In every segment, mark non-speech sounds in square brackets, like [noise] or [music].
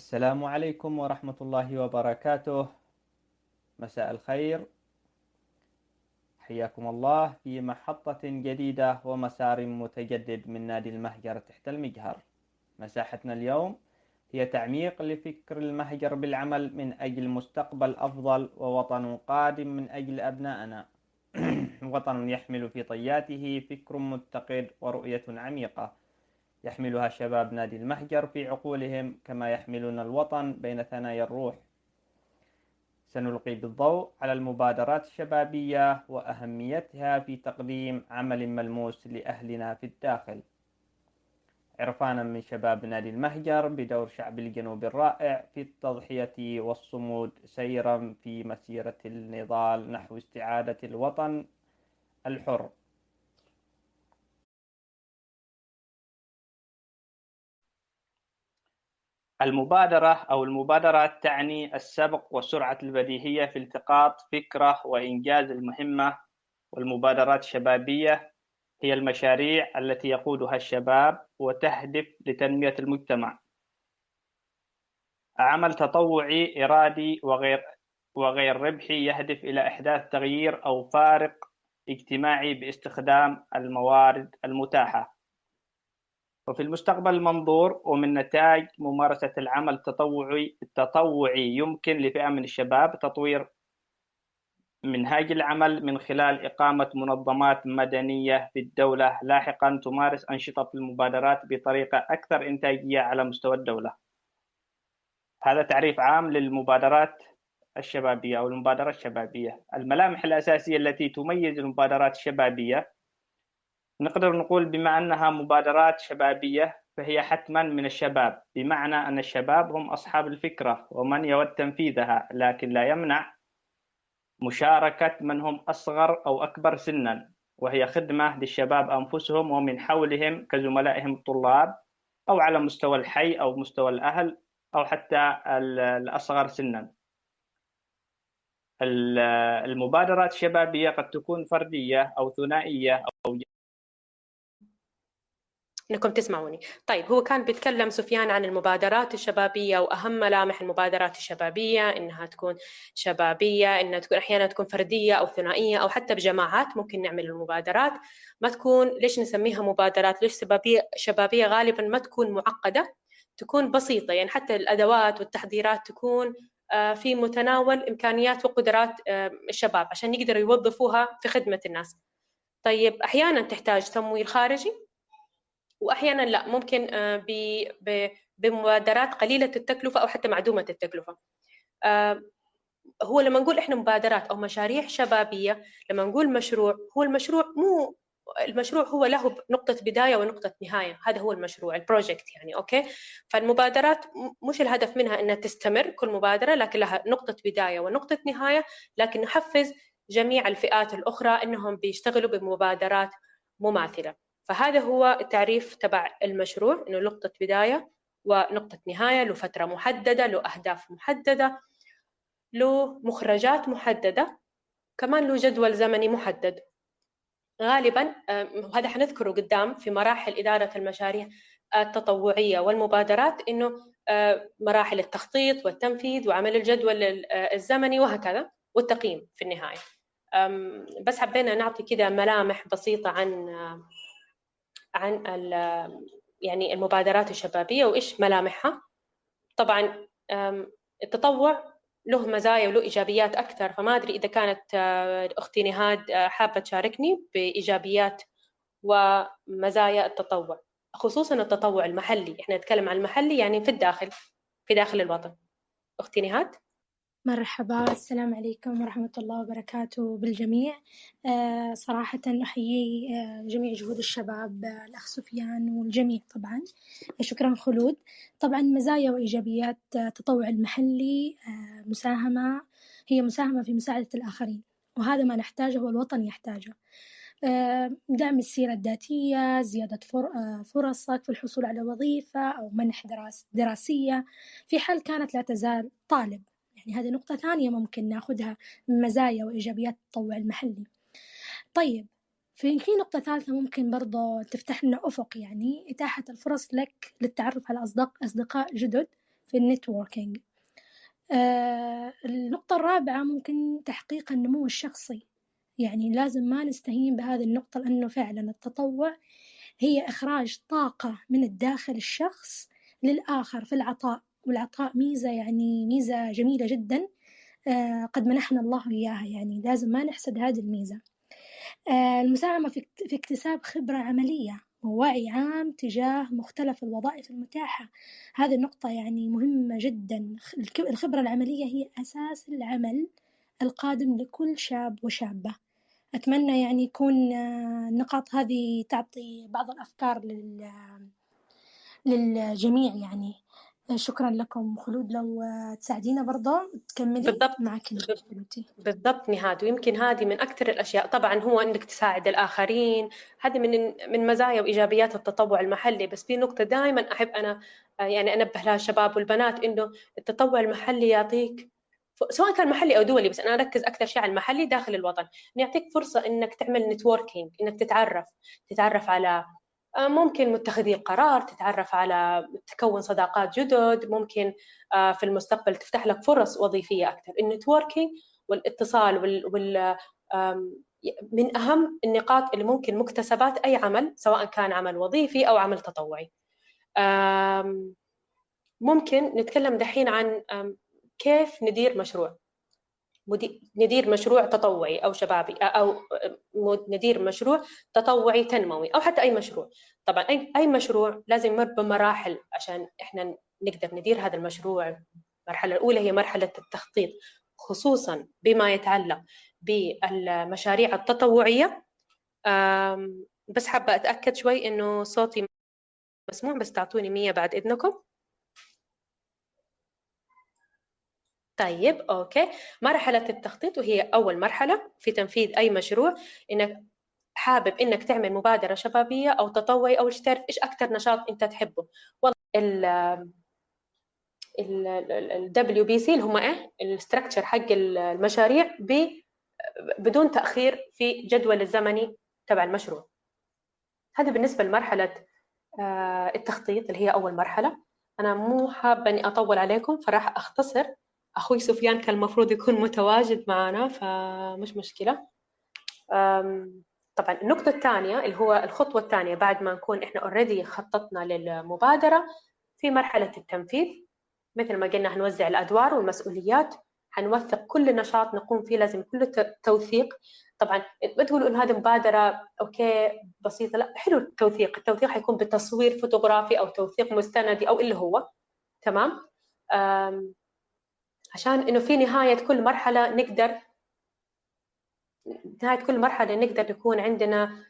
السلام عليكم ورحمة الله وبركاته. مساء الخير. حياكم الله في محطة جديدة ومسار متجدد من نادي المهجر تحت المجهر. مساحتنا اليوم هي تعميق لفكر المهجر بالعمل من أجل مستقبل أفضل ووطن قادم من أجل أبنائنا. [clears throat] وطن يحمل في طياته فكر متقد ورؤية عميقة. يحملها شباب نادي المهجر في عقولهم كما يحملون الوطن بين ثنايا الروح. سنلقي بالضوء على المبادرات الشبابية وأهميتها في تقديم عمل ملموس لأهلنا في الداخل. عرفانا من شباب نادي المهجر بدور شعب الجنوب الرائع في التضحية والصمود سيرا في مسيرة النضال نحو استعادة الوطن الحر. المبادرة أو المبادرات تعني السبق وسرعة البديهية في التقاط فكرة وإنجاز المهمة والمبادرات الشبابية. هي المشاريع التي يقودها الشباب وتهدف لتنمية المجتمع. عمل تطوعي إرادي وغير وغير ربحي يهدف إلى إحداث تغيير أو فارق اجتماعي باستخدام الموارد المتاحة. وفي المستقبل المنظور ومن نتاج ممارسة العمل التطوعي التطوعي يمكن لفئة من الشباب تطوير منهاج العمل من خلال إقامة منظمات مدنية في الدولة. لاحقا تمارس أنشطة المبادرات بطريقة أكثر إنتاجية على مستوى الدولة. هذا تعريف عام للمبادرات الشبابية أو المبادرة الشبابية. الملامح الأساسية التي تميز المبادرات الشبابية نقدر نقول بما أنها مبادرات شبابية فهي حتما من الشباب. بمعنى أن الشباب هم أصحاب الفكرة ومن يود تنفيذها لكن لا يمنع مشاركة من هم أصغر أو أكبر سنا. وهي خدمة للشباب أنفسهم ومن حولهم كزملائهم الطلاب أو على مستوى الحي أو مستوى الأهل أو حتى الأصغر سنا. المبادرات الشبابية قد تكون فردية أو ثنائية أو إنكم تسمعوني. طيب هو كان بيتكلم سفيان عن المبادرات الشبابية وأهم ملامح المبادرات الشبابية إنها تكون شبابية إنها تكون أحيانا تكون فردية أو ثنائية أو حتى بجماعات ممكن نعمل المبادرات. ما تكون ليش نسميها مبادرات؟ ليش شبابية شبابية غالبا ما تكون معقدة تكون بسيطة. يعني حتى الأدوات والتحضيرات تكون آه، في متناول إمكانيات وقدرات آه، الشباب عشان يقدروا يوظفوها في خدمة الناس. طيب أحيانا تحتاج تمويل خارجي وأحيانا لا ممكن آه، بمبادرات قليلة التكلفة أو حتى معدومة التكلفة. آه، هو لما نقول إحنا مبادرات أو مشاريع شبابية لما نقول مشروع هو المشروع مو المشروع هو له نقطة بداية ونقطة نهاية هذا هو المشروع ال project يعني okay؟ فالمبادرات مش الهدف منها أنها تستمر كل مبادرة لكن لها نقطة بداية ونقطة نهاية لكن نحفز جميع الفئات الأخرى أنهم بيشتغلوا بمبادرات مماثلة. فهذا هو التعريف تبع المشروع إنه نقطة بداية ونقطة نهاية له فترة محددة له أهداف محددة له مخرجات محددة كمان له جدول زمني محدد. غالبا وهذا حنذكره قدام في مراحل إدارة المشاريع التطوعية والمبادرات إنه مراحل التخطيط والتنفيذ وعمل الجدول الزمني وهكذا والتقييم في النهاية. بس حبينا نعطي كذا ملامح بسيطة عن عن يعني المبادرات الشبابية وإيش ملامحها. طبعا التطوع له مزايا وله إيجابيات أكثر فما أدري إذا كانت أختي نهاد حابة تشاركني بإيجابيات ومزايا التطوع خصوصا التطوع المحلي. إحنا نتكلم عن المحلي يعني في الداخل في داخل الوطن. أختي نهاد؟ مرحبا السلام عليكم ورحمة الله وبركاته بالجميع. آه، صراحة أحيي آه، جميع جهود الشباب آه، الأخ سفيان والجميع طبعا. شكرا خلود. طبعا مزايا وإيجابيات التطوع المحلي مساهمة هي مساهمة في مساعدة الآخرين وهذا ما نحتاجه والوطن يحتاجه. دعم السيرة الذاتية زيادة فرصك في الحصول على وظيفة أو منح دراسية في حال كانت لا تزال طالب. يعني هذه نقطة ثانية ممكن ناخذها من مزايا وإيجابيات التطوع المحلي. طيب في في نقطة ثالثة ممكن برضه تفتح لنا أفق يعني إتاحة الفرص لك للتعرف على أصدق أصدقاء جدد في النتوركينج. آه النقطة الرابعة ممكن تحقيق النمو الشخصي. يعني لازم ما نستهين بهذه النقطة لأنه فعلا التطوع هي إخراج طاقة من الداخل الشخص للآخر في العطاء. والعطاء ميزة يعني ميزة جميلة جدا. آه قد منحنا الله إياها يعني لازم ما نحسد هذه الميزة. آه المساهمة في اكتساب خبرة عملية ووعي عام تجاه مختلف الوظائف المتاحة. هذه النقطة يعني مهمة جدا. الخبرة العملية هي أساس العمل القادم لكل شاب وشابة. أتمنى يعني يكون آه، النقاط هذه تعطي بعض الأفكار لل للجميع يعني. شكرا لكم خلود لو تساعدينا برضه تكملي بالضبط. معك بالضبط نهاد. ويمكن هذه من أكثر الأشياء. طبعا هو إنك تساعد الآخرين. هذه من من مزايا وإيجابيات التطوع المحلي. بس في نقطة دائما أحب أنا يعني أنبه لها الشباب والبنات إنه التطوع المحلي يعطيك سواء كان محلي أو دولي بس أنا أركز أكثر شيء على المحلي داخل الوطن. انه يعطيك فرصة إنك تعمل نتوركينج إنك تتعرف تتعرف على ممكن متخذي القرار تتعرف على تكون صداقات جدد ممكن آه، في المستقبل تفتح لك فرص وظيفية أكثر. النتوركينج والاتصال وال, وال من أهم النقاط اللي ممكن مكتسبات أي عمل سواء كان عمل وظيفي أو عمل تطوعي. ممكن نتكلم دحين عن كيف ندير مشروع. ندير مشروع تطوعي أو شبابي أو ندير مشروع تطوعي تنموي أو حتى أي مشروع. طبعا اي أي مشروع لازم يمر بمراحل عشان إحنا نقدر ندير هذا المشروع. المرحلة الأولى هي مرحلة التخطيط خصوصا بما يتعلق بالمشاريع التطوعية. بس حابة أتأكد شوي إنه صوتي مسموع بس تعطوني مية بعد إذنكم. طيب أوكي. مرحلة التخطيط وهي أول مرحلة في تنفيذ أي مشروع إنك حابب إنك تعمل مبادرة شبابية أو تطوعي أو تعرف إيش أكثر نشاط أنت تحبه؟ والله ال ال WBS اللي هم إيه؟ ال structure حق المشاريع بدون تأخير في جدول الزمني تبع المشروع. هذا بالنسبة لمرحلة آه، التخطيط اللي هي أول مرحلة. أنا مو حابة إني أطول عليكم فراح أختصر. أخوي سفيان كان المفروض يكون متواجد معنا فمش مشكلة. طبعا النقطة الثانية اللي هو الخطوة الثانية بعد ما نكون إحنا already خططنا للمبادرة في مرحلة التنفيذ. مثل ما قلنا هنوزع الأدوار والمسؤوليات حنوثق كل نشاط نقوم فيه لازم كله توثيق. طبعا ما تقولوا إنه هذه مبادرة okay بسيطة لا حلو التوثيق. التوثيق حيكون بتصوير فوتوغرافي أو توثيق مستندي أو اللي هو. تمام؟ عشان إنه في نهاية كل مرحلة نقدر نهاية كل مرحلة نقدر يكون عندنا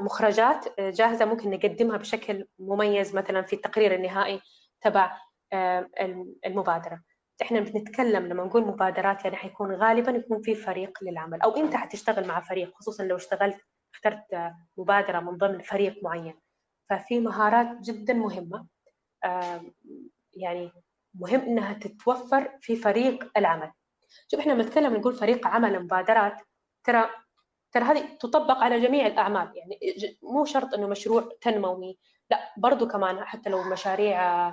مخرجات جاهزة ممكن نقدمها بشكل مميز مثلا في التقرير النهائي تبع المبادرة. إحنا بنتكلم لما نقول مبادرات يعني حيكون غالبا يكون في فريق للعمل أو إنت حتشتغل مع فريق خصوصا لو اشتغلت اخترت مبادرة من ضمن فريق معين. ففي مهارات جدا مهمة يعني مهم إنها تتوفر في فريق العمل. شوف إحنا بنتكلم نقول فريق عمل مبادرات ترى ترى هذه تطبق على جميع الأعمال. يعني مو شرط إنه مشروع تنموي لا برضو كمان حتى لو مشاريع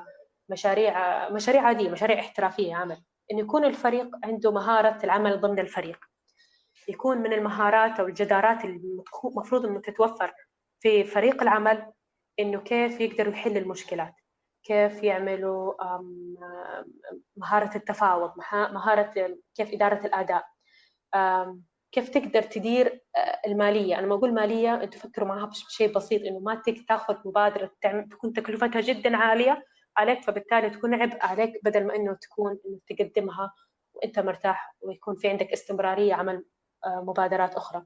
مشاريع مشاريع عادية مشاريع احترافية عمل. انه يكون الفريق عنده مهارة العمل ضمن الفريق يكون من المهارات أو الجدارات المفروض إنه تتوفر في فريق العمل إنه كيف يقدروا يحل المشكلات. كيف يعملوا مهارة التفاوض مهارة كيف إدارة الأداء. كيف تقدر تدير المالية. أنا ما أقول مالية أنتم فكروا معها بشيء بسيط إنه ما تاخذ مبادرة تكون تكلفتها جدا عالية عليك فبالتالي تكون عبء عليك بدل ما إنه تكون إنه تقدمها وأنت مرتاح ويكون في عندك استمرارية عمل مبادرات أخرى.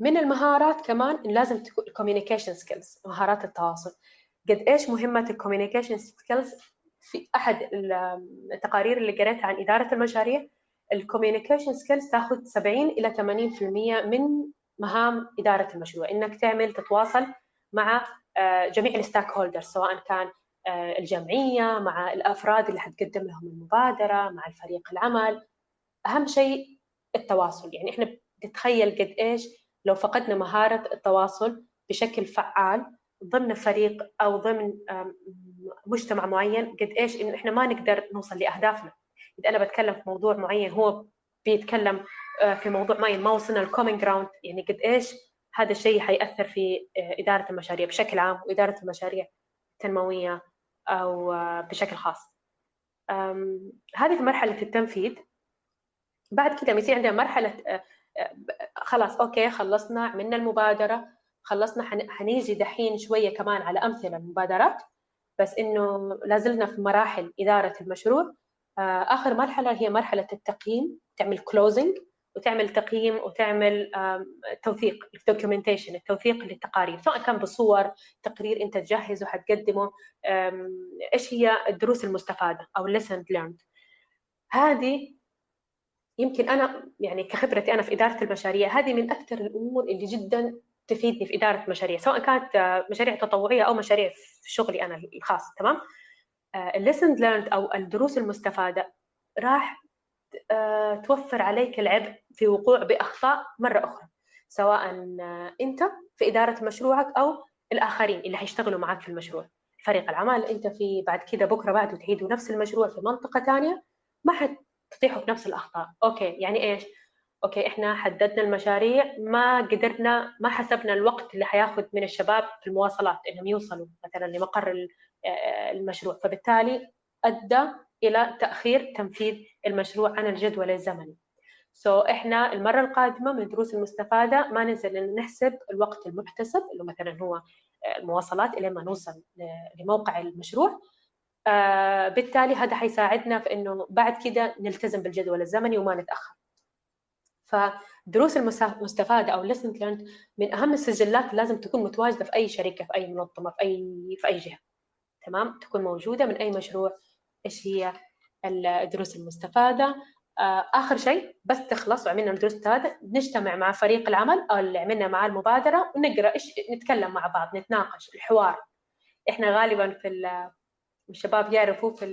من المهارات كمان لازم تكون communication skills مهارات التواصل. قد إيش مهمة ال communication skills في أحد التقارير اللي قريتها عن إدارة المشاريع ال communication skills تاخذ 70 إلى 80% من مهام إدارة المشروع. إنك تعمل تتواصل مع آه، جميع ال stakeholders سواء كان آه، الجمعية مع الأفراد اللي حتقدم لهم المبادرة مع الفريق العمل. أهم شيء التواصل. يعني إحنا نتخيل قد إيش لو فقدنا مهارة التواصل بشكل فعال ضمن فريق أو ضمن مجتمع معين قد إيش إنه إحنا ما نقدر نوصل لأهدافنا. إذا أنا بتكلم في موضوع معين هو بيتكلم آه، في موضوع معين ما وصلنا ال common ground يعني قد إيش هذا الشيء حيأثر في آه، إدارة المشاريع بشكل عام وإدارة المشاريع التنموية أو آه، بشكل خاص. هذه مرحلة التنفيذ. بعد كده بيصير عندنا مرحلة خلاص okay خلصنا عملنا المبادرة خلصنا حنيجي دحين شوية كمان على أمثلة المبادرات. بس إنه لازلنا في مراحل إدارة المشروع. آخر مرحلة هي مرحلة التقييم تعمل closing وتعمل تقييم وتعمل توثيق ال documentation التوثيق للتقارير سواء كان بصور تقرير أنت تجهزه حتقدمه إيش هي الدروس المستفادة أو lessons learned. هذه يمكن أنا يعني كخبرتي أنا في إدارة المشاريع هذه من أكثر الأمور اللي جدا تفيدني في إدارة مشاريع سواء كانت مشاريع تطوعية أو مشاريع في شغلي أنا الخاص تمام؟ الليسن ليرند أو الدروس المستفادة راح آه، توفر عليك العبء في وقوع بأخطاء مرة أخرى سواء أنت في إدارة مشروعك أو الآخرين اللي حيشتغلوا معك في المشروع. فريق العمل أنت في بعد كده بكرة بعده تعيدوا نفس المشروع في منطقة ثانية ما حتطيحوا في نفس الأخطاء. okay يعني إيش؟ okay إحنا حددنا المشاريع ما قدرنا ما حسبنا الوقت اللي حياخذ من الشباب في المواصلات إنهم يوصلوا مثلا لمقر آه، المشروع. فبالتالي أدى إلى تأخير تنفيذ المشروع عن الجدول الزمني. سو so, إحنا المرة القادمة من الدروس المستفادة ما ننزل نحسب الوقت المحتسب اللي مثلا هو المواصلات إلى ما نوصل لموقع المشروع. آه بالتالي هذا حيساعدنا في إنه بعد كده نلتزم بالجدول الزمني وما نتأخر. فالدروس المستفادة أو lesson learned من أهم السجلات لازم تكون متواجدة في أي شركة في أي منظمة في أي في أي جهة. تمام؟ تكون موجودة من أي مشروع. إيش هي الدروس المستفادة؟ آه، آخر شيء بس تخلص وعملنا الدروس هذا نجتمع مع فريق العمل أو اللي عملنا معاه المبادرة ونقرأ إيش نتكلم مع بعض نتناقش. الحوار. إحنا غالبا في الشباب يعرفوا في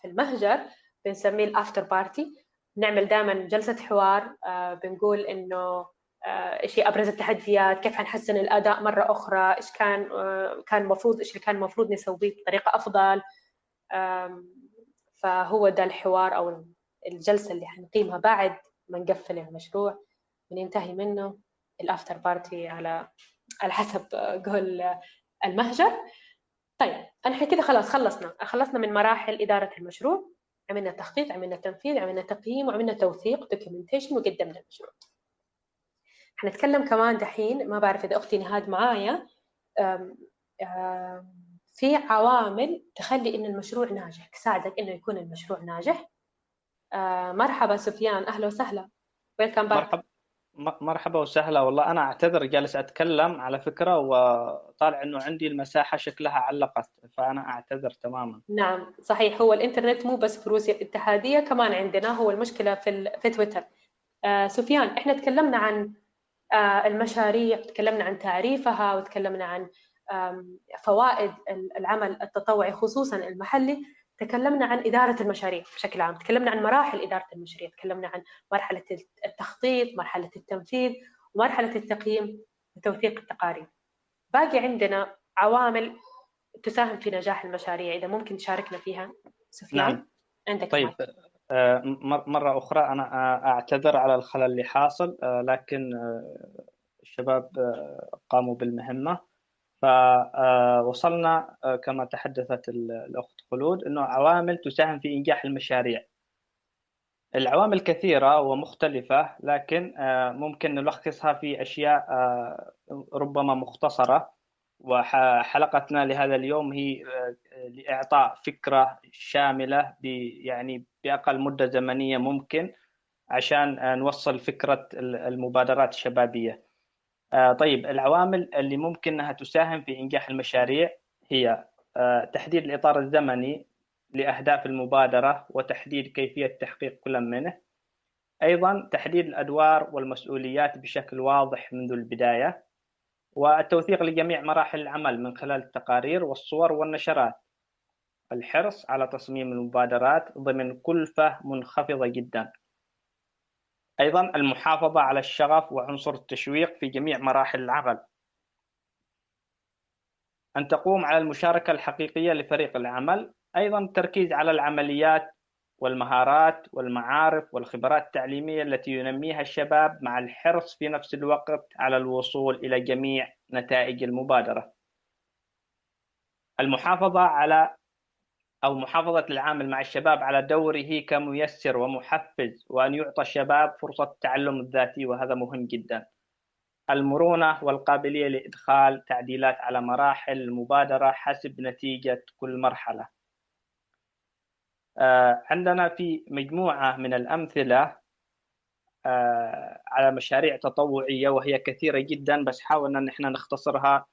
في المهجر بنسميه ال after party نعمل دائما جلسة حوار آه، بنقول إنه آه، إيش هي أبرز التحديات كيف حنحسن الأداء مرة أخرى إيش كان كان المفروض إيش اللي كان المفروض نسويه بطريقة أفضل. فهو ده الحوار أو الجلسة اللي حنقيمها بعد ما نقفل المشروع وننتهي منه. ال after party على على حسب قول المهجر. طيب إحنا كده خلاص خلصنا. خلصنا من مراحل إدارة المشروع. عملنا تخطيط عملنا تنفيذ عملنا تقييم وعملنا توثيق documentation وقدمنا المشروع. حنتكلم كمان دحين ما بعرف إذا أختي نهاد معايا. في عوامل تخلي إن المشروع ناجح تساعدك إنه يكون المشروع ناجح. آه مرحبا سفيان أهلا وسهلا. ويلكم باك مرحبا. مرحبا وسهلا. والله أنا أعتذر جالس أتكلم على فكرة وطالع إنه عندي المساحة شكلها علقت فأنا أعتذر تماما. نعم صحيح. هو الإنترنت مو بس في روسيا الاتحاديه كمان عندنا هو المشكلة في في تويتر. آه سفيان إحنا تكلمنا عن آه المشاريع تكلمنا عن تعريفها وتكلمنا عن فوائد العمل التطوعي خصوصا المحلي. تكلمنا عن إدارة المشاريع بشكل عام تكلمنا عن مراحل إدارة المشاريع تكلمنا عن مرحلة التخطيط مرحلة التنفيذ ومرحلة التقييم وتوثيق التقارير. باقي عندنا عوامل تساهم في نجاح المشاريع إذا ممكن تشاركنا فيها؟ سفيان نعم. عندك طيب آه مرة أخرى أنا آه، أعتذر على الخلل اللي حاصل آه لكن الشباب قاموا بالمهمة. فوصلنا كما تحدثت الأخت خلود أنه عوامل تساهم في إنجاح المشاريع. العوامل كثيرة ومختلفة لكن آه، ممكن نلخصها في أشياء آه، ربما مختصرة. وحلقتنا لهذا اليوم هي لإعطاء فكرة شاملة يعني بأقل مدة زمنية ممكن عشان نوصل فكرة المبادرات الشبابية. آه، طيب العوامل اللي ممكن إنها تساهم في إنجاح المشاريع هي آه، تحديد الإطار الزمني لأهداف المبادرة وتحديد كيفية تحقيق كل منه. أيضا تحديد الأدوار والمسؤوليات بشكل واضح منذ البداية والتوثيق لجميع مراحل العمل من خلال التقارير والصور والنشرات. الحرص على تصميم المبادرات ضمن كلفة منخفضة جدا. أيضا المحافظة على الشغف وعنصر التشويق في جميع مراحل العمل. أن تقوم على المشاركة الحقيقية لفريق العمل. أيضا التركيز على العمليات والمهارات والمعارف والخبرات التعليمية التي ينميها الشباب مع الحرص في نفس الوقت على الوصول إلى جميع نتائج المبادرة. المحافظة على أو محافظة العامل مع الشباب على دوره كميسر ومحفز وأن يعطى الشباب فرصة التعلم الذاتي وهذا مهم جدا. المرونة والقابلية لإدخال تعديلات على مراحل المبادرة حسب نتيجة كل مرحلة. آه، عندنا في مجموعة من الأمثلة آه، على مشاريع تطوعية وهي كثيرة جدا بس حاولنا أن إحنا نختصرها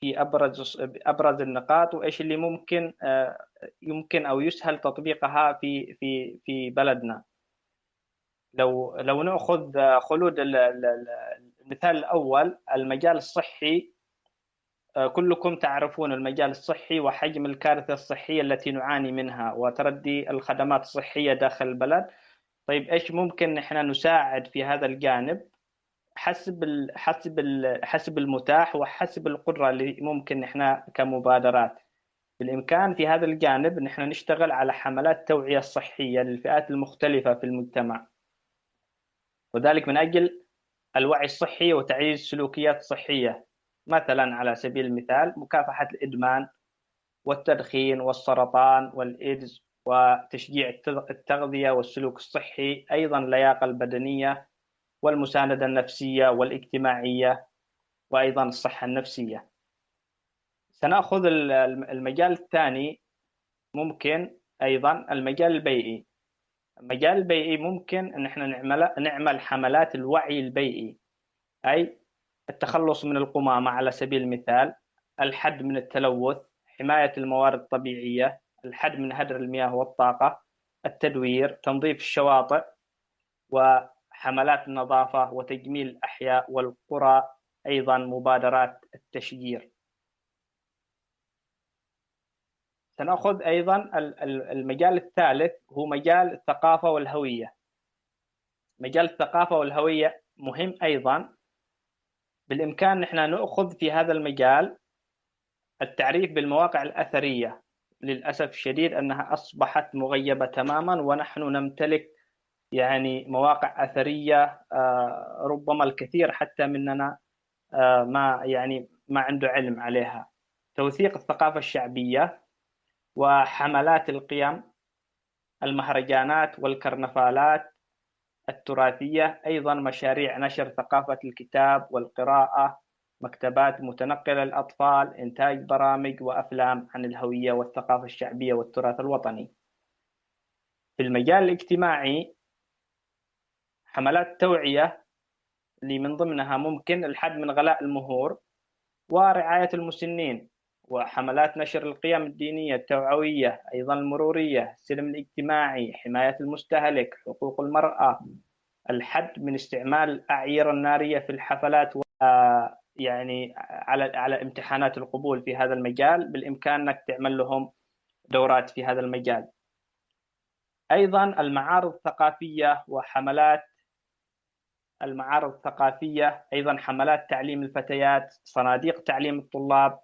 في أبرز ابرز النقاط وإيش اللي ممكن آه، يمكن أو يسهل تطبيقها في في في بلدنا. لو لو نأخذ خلود المثال الأول المجال الصحي آه، كلكم تعرفون المجال الصحي وحجم الكارثة الصحية التي نعاني منها وتردي الخدمات الصحية داخل البلد. طيب إيش ممكن إحنا نساعد في هذا الجانب؟ حسب حسب حسب المتاح وحسب القدرة اللي ممكن إحنا كمبادرات. بالإمكان في هذا الجانب نحن نشتغل على حملات توعية صحية للفئات المختلفة في المجتمع. وذلك من أجل الوعي الصحي وتعزيز السلوكيات الصحية. مثلا على سبيل المثال مكافحة الإدمان والتدخين والسرطان والإيدز وتشجيع التغذية والسلوك الصحي أيضا اللياقة البدنية والمساندة النفسية والاجتماعية وأيضا الصحة النفسية. سنأخذ المجال الثاني ممكن أيضا المجال البيئي. المجال البيئي ممكن أن إحنا نعمل نعمل حملات الوعي البيئي أي التخلص من القمامة على سبيل المثال الحد من التلوث حماية الموارد الطبيعية الحد من هدر المياه والطاقة التدوير تنظيف الشواطئ و حملات النظافة وتجميل الأحياء والقرى أيضا مبادرات التشجير. سنأخذ أيضا المجال الثالث هو مجال الثقافة والهوية. مجال الثقافة والهوية مهم أيضا. بالإمكان نحن نأخذ في هذا المجال التعريف بالمواقع الأثرية. للأسف الشديد أنها أصبحت مغيبة تماما ونحن نمتلك يعني مواقع أثرية آه، ربما الكثير حتى مننا آه، ما يعني ما عنده علم عليها. توثيق الثقافة الشعبية وحملات القيم المهرجانات والكرنفالات التراثية أيضا مشاريع نشر ثقافة الكتاب والقراءة مكتبات متنقلة للأطفال إنتاج برامج وأفلام عن الهوية والثقافة الشعبية والتراث الوطني. في المجال الاجتماعي حملات توعية اللي من ضمنها ممكن الحد من غلاء المهور ورعاية المسنين. وحملات نشر القيم الدينية التوعوية أيضا المرورية السلم الاجتماعي حماية المستهلك حقوق المرأة الحد من استعمال الأعير النارية في الحفلات و... يعني على على امتحانات القبول في هذا المجال بالإمكان أنك تعمل لهم دورات في هذا المجال. أيضا المعارض الثقافية وحملات المعارض الثقافية أيضا حملات تعليم الفتيات صناديق تعليم الطلاب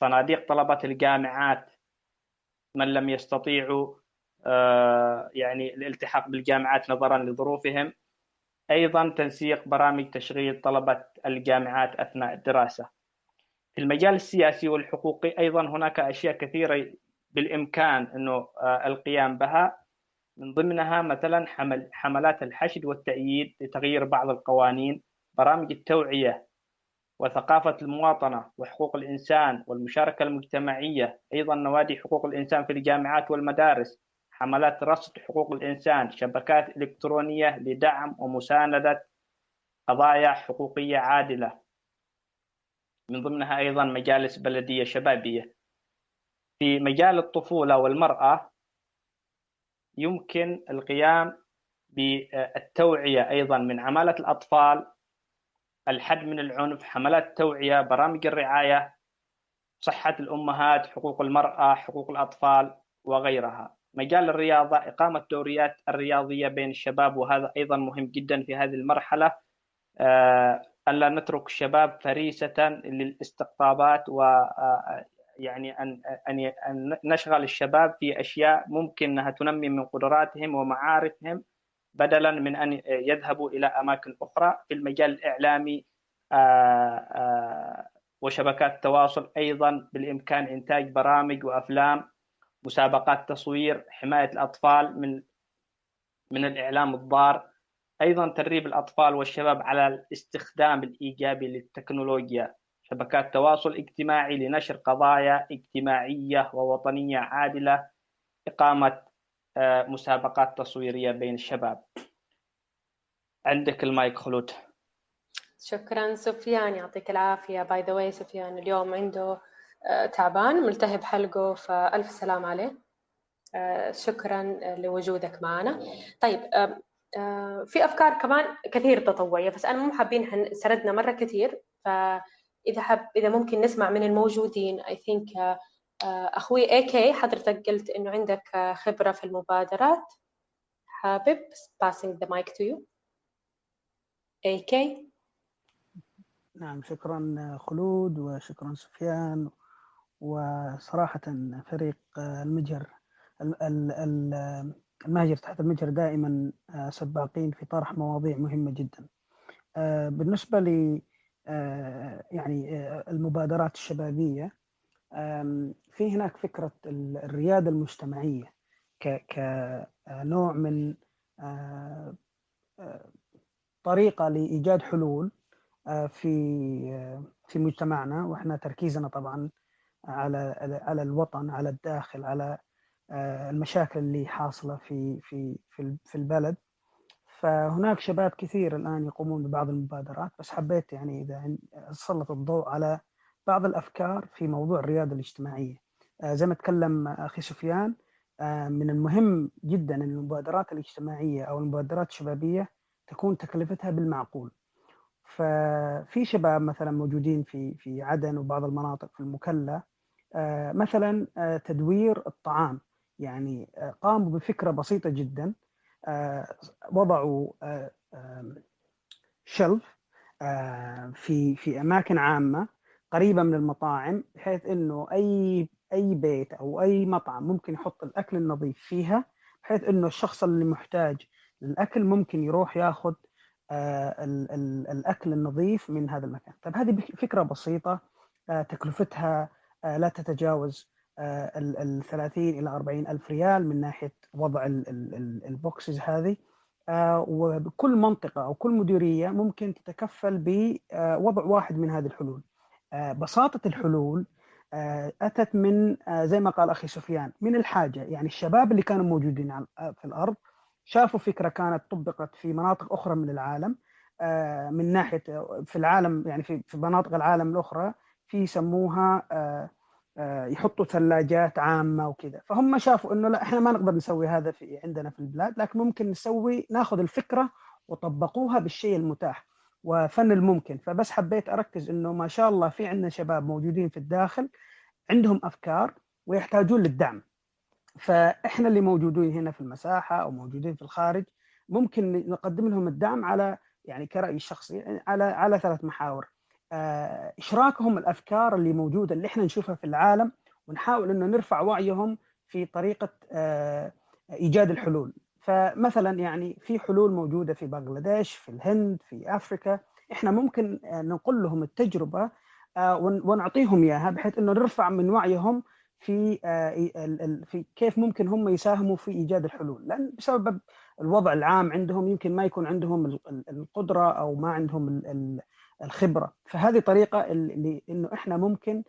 صناديق طلبة الجامعات من لم يستطيعوا آه، يعني الالتحاق بالجامعات نظرا لظروفهم. أيضا تنسيق برامج تشغيل طلبة الجامعات أثناء الدراسة. في المجال السياسي والحقوقي أيضا هناك أشياء كثيرة بالإمكان أنه آه، القيام بها. من ضمنها مثلا حمل حملات الحشد والتأييد لتغيير بعض القوانين برامج التوعية وثقافة المواطنة وحقوق الإنسان والمشاركة المجتمعية أيضا نوادي حقوق الإنسان في الجامعات والمدارس حملات رصد حقوق الإنسان شبكات إلكترونية لدعم ومساندة قضايا حقوقية عادلة. من ضمنها أيضا مجالس بلدية شبابية. في مجال الطفولة والمرأة يمكن القيام بالتوعية أيضا من عمالة الأطفال الحد من العنف حملات توعية برامج الرعاية صحة الأمهات حقوق المرأة حقوق الأطفال وغيرها. مجال الرياضة إقامة دوريات الرياضية بين الشباب وهذا أيضا مهم جدا في هذه المرحلة. آه، ألا نترك الشباب فريسة للاستقطابات و يعني أن أن نشغل الشباب في أشياء ممكن أنها تنمي من قدراتهم ومعارفهم. بدلا من أن يذهبوا إلى أماكن أخرى في المجال الإعلامي وشبكات التواصل أيضا بالإمكان إنتاج برامج وأفلام مسابقات تصوير حماية الأطفال من من الإعلام الضار. أيضا تدريب الأطفال والشباب على الاستخدام الإيجابي للتكنولوجيا. شبكات تواصل اجتماعي لنشر قضايا اجتماعية ووطنية عادلة إقامة آه، مسابقات تصويرية بين الشباب عندك المايك خلود. شكرا سفيان يعطيك العافية. by the way سفيان اليوم عنده آه، تعبان ملتهب حلقه فألف سلام عليه. آه، شكرا لوجودك معنا. طيب في أفكار كمان كثير تطوعية بس أنا مو حابين سردنا مرة كثير فإذا حب إذا ممكن نسمع من الموجودين I think أخوي AK حضرتك قلت إنه عندك خبرة في المبادرات. حابب passing the mic to you. اي كي نعم شكرا خلود وشكرا سفيان وصراحة فريق المجر المهجر تحت المجر دائما سباقين في طرح مواضيع مهمة جدا. بالنسبة ل يعني المبادرات الشبابية في هناك فكرة الريادة المجتمعية كنوع من طريقة لإيجاد حلول في في مجتمعنا. وإحنا تركيزنا طبعا على على الوطن على الداخل على المشاكل اللي حاصلة في في في البلد. فهناك شباب كثير الآن يقومون ببعض المبادرات. بس حبيت يعني إذا سلط الضوء على بعض الأفكار في موضوع الرياده الاجتماعية. زي ما تكلم أخي سفيان من المهم جدا إن المبادرات الاجتماعية أو المبادرات الشبابية تكون تكلفتها بالمعقول. ففي شباب مثلا موجودين في في عدن وبعض المناطق في المكلا آه، مثلا آه، تدوير الطعام. يعني آه، قاموا بفكرة بسيطة جدا وضعوا شلف في في أماكن عامة قريبة من المطاعم بحيث إنه أي أي بيت أو أي مطعم ممكن يحط الأكل النظيف فيها بحيث إنه الشخص اللي محتاج للأكل ممكن يروح ياخذ آه، الأكل النظيف من هذا المكان. طيب هذه فكرة بسيطة آه، تكلفتها آه، لا تتجاوز ال 30 إلى 40 ألف ريال من ناحية وضع البوكسز هذه. وكل منطقة أو كل مديرية ممكن تتكفل بوضع واحد من هذه الحلول. بساطة الحلول أتت من زي ما قال أخي سفيان من الحاجة. يعني الشباب اللي كانوا موجودين في الأرض شافوا فكرة كانت طبقت في مناطق أخرى من العالم آه، من ناحية في العالم يعني في مناطق العالم الأخرى في يسموها آه، آه، يحطوا ثلاجات عامة وكذا. فهم شافوا إنه لا إحنا ما نقدر نسوي هذا في عندنا في البلاد لكن ممكن نسوي ناخذ الفكرة وطبقوها بالشيء المتاح. وفن الممكن. فبس حبيت أركز إنه ما شاء الله في عندنا شباب موجودين في الداخل عندهم أفكار ويحتاجون للدعم. فإحنا اللي موجودين هنا في المساحة أو موجودين في الخارج ممكن نقدم لهم الدعم على يعني كرأيي الشخصي على على ثلاث محاور. آه، إشراكهم الأفكار اللي موجودة اللي إحنا نشوفها في العالم ونحاول إنه نرفع وعيهم في طريقة آه، إيجاد الحلول. فمثلا يعني في حلول موجودة في بنغلاديش في الهند في افريكا إحنا ممكن آه، ننقل لهم التجربة ونعطيهم إياها بحيث إنه نرفع من وعيهم في آه، في كيف ممكن هم يساهموا في إيجاد الحلول. لأن بسبب الوضع العام عندهم يمكن ما يكون عندهم القدرة أو ما عندهم الخبرة. فهذه طريقة اللي إنه إحنا ممكن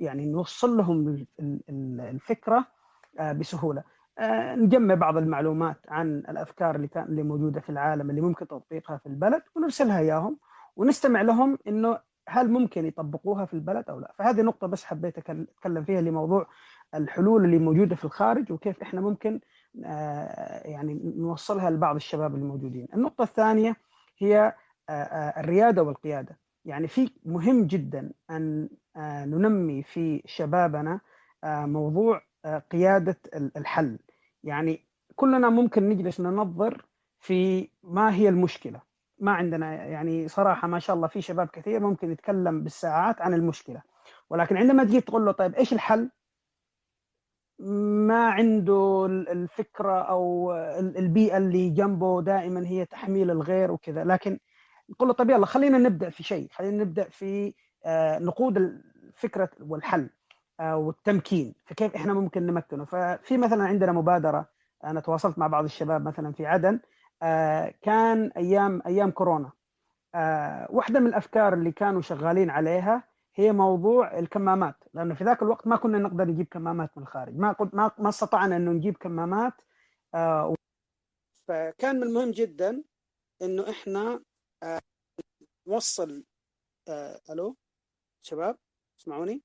يعني نوصل لهم الفكرة آه، بسهولة. آه، نجمع بعض المعلومات عن الأفكار اللي كان اللي موجودة في العالم اللي ممكن تطبيقها في البلد ونرسلها إياهم ونستمع لهم إنه هل ممكن يطبقوها في البلد أو لا. فهذه نقطة بس حبيت أتكلم فيها لموضوع الحلول اللي موجودة في الخارج وكيف إحنا ممكن آه، يعني نوصلها لبعض الشباب الموجودين. النقطة الثانية هي آه، آه، الريادة والقيادة. يعني في مهم جدا أن ننمي في شبابنا موضوع قيادة الحل. يعني كلنا ممكن نجلس ننظر في ما هي المشكلة. ما عندنا يعني صراحة ما شاء الله في شباب كثير ممكن يتكلم بالساعات عن المشكلة. ولكن عندما تجي تقول له طيب إيش الحل؟ ما عنده الفكرة أو البيئة اللي جنبه دائما هي تحميل الغير وكذا. لكن نقول له طيب يلا خلينا نبدأ في شيء. خلينا نبدأ في آه، نقود الفكرة والحل. والتمكين. فكيف إحنا ممكن نمكنه؟ ففي مثلا عندنا مبادرة أنا تواصلت مع بعض الشباب مثلا في عدن آه، كان أيام أيام كورونا. واحدة من الأفكار اللي كانوا شغالين عليها هي موضوع الكمامات لأنه في ذاك الوقت ما كنا نقدر نجيب كمامات من الخارج. ما ما ما استطعنا إنه نجيب كمامات فكان من المهم جدا إنه إحنا نوصل ألو شباب اسمعوني؟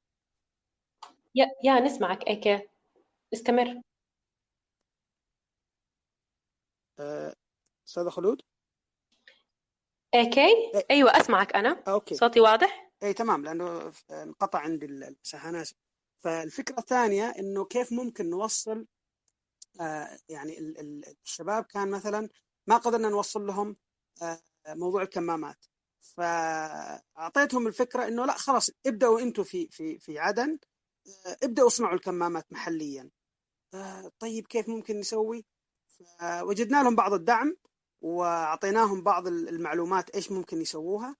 يا يا نسمعك ايكي استمر. آه، أستاذة خلود؟ ايكي. أيوه أسمعك أنا. أوكي. صوتي واضح؟ أي تمام لأنه انقطع عندي المساحة فالفكرة الثانية إنه كيف ممكن نوصل آه يعني الشباب كان مثلا ما قدرنا نوصل لهم آه موضوع الكمامات. فأعطيتهم الفكرة إنه لا خلاص ابدأوا أنتم في في في عدن. ابداوا اصنعوا الكمامات محليا. طيب كيف ممكن نسوي؟ وجدنا لهم بعض الدعم وأعطيناهم بعض المعلومات إيش ممكن يسووها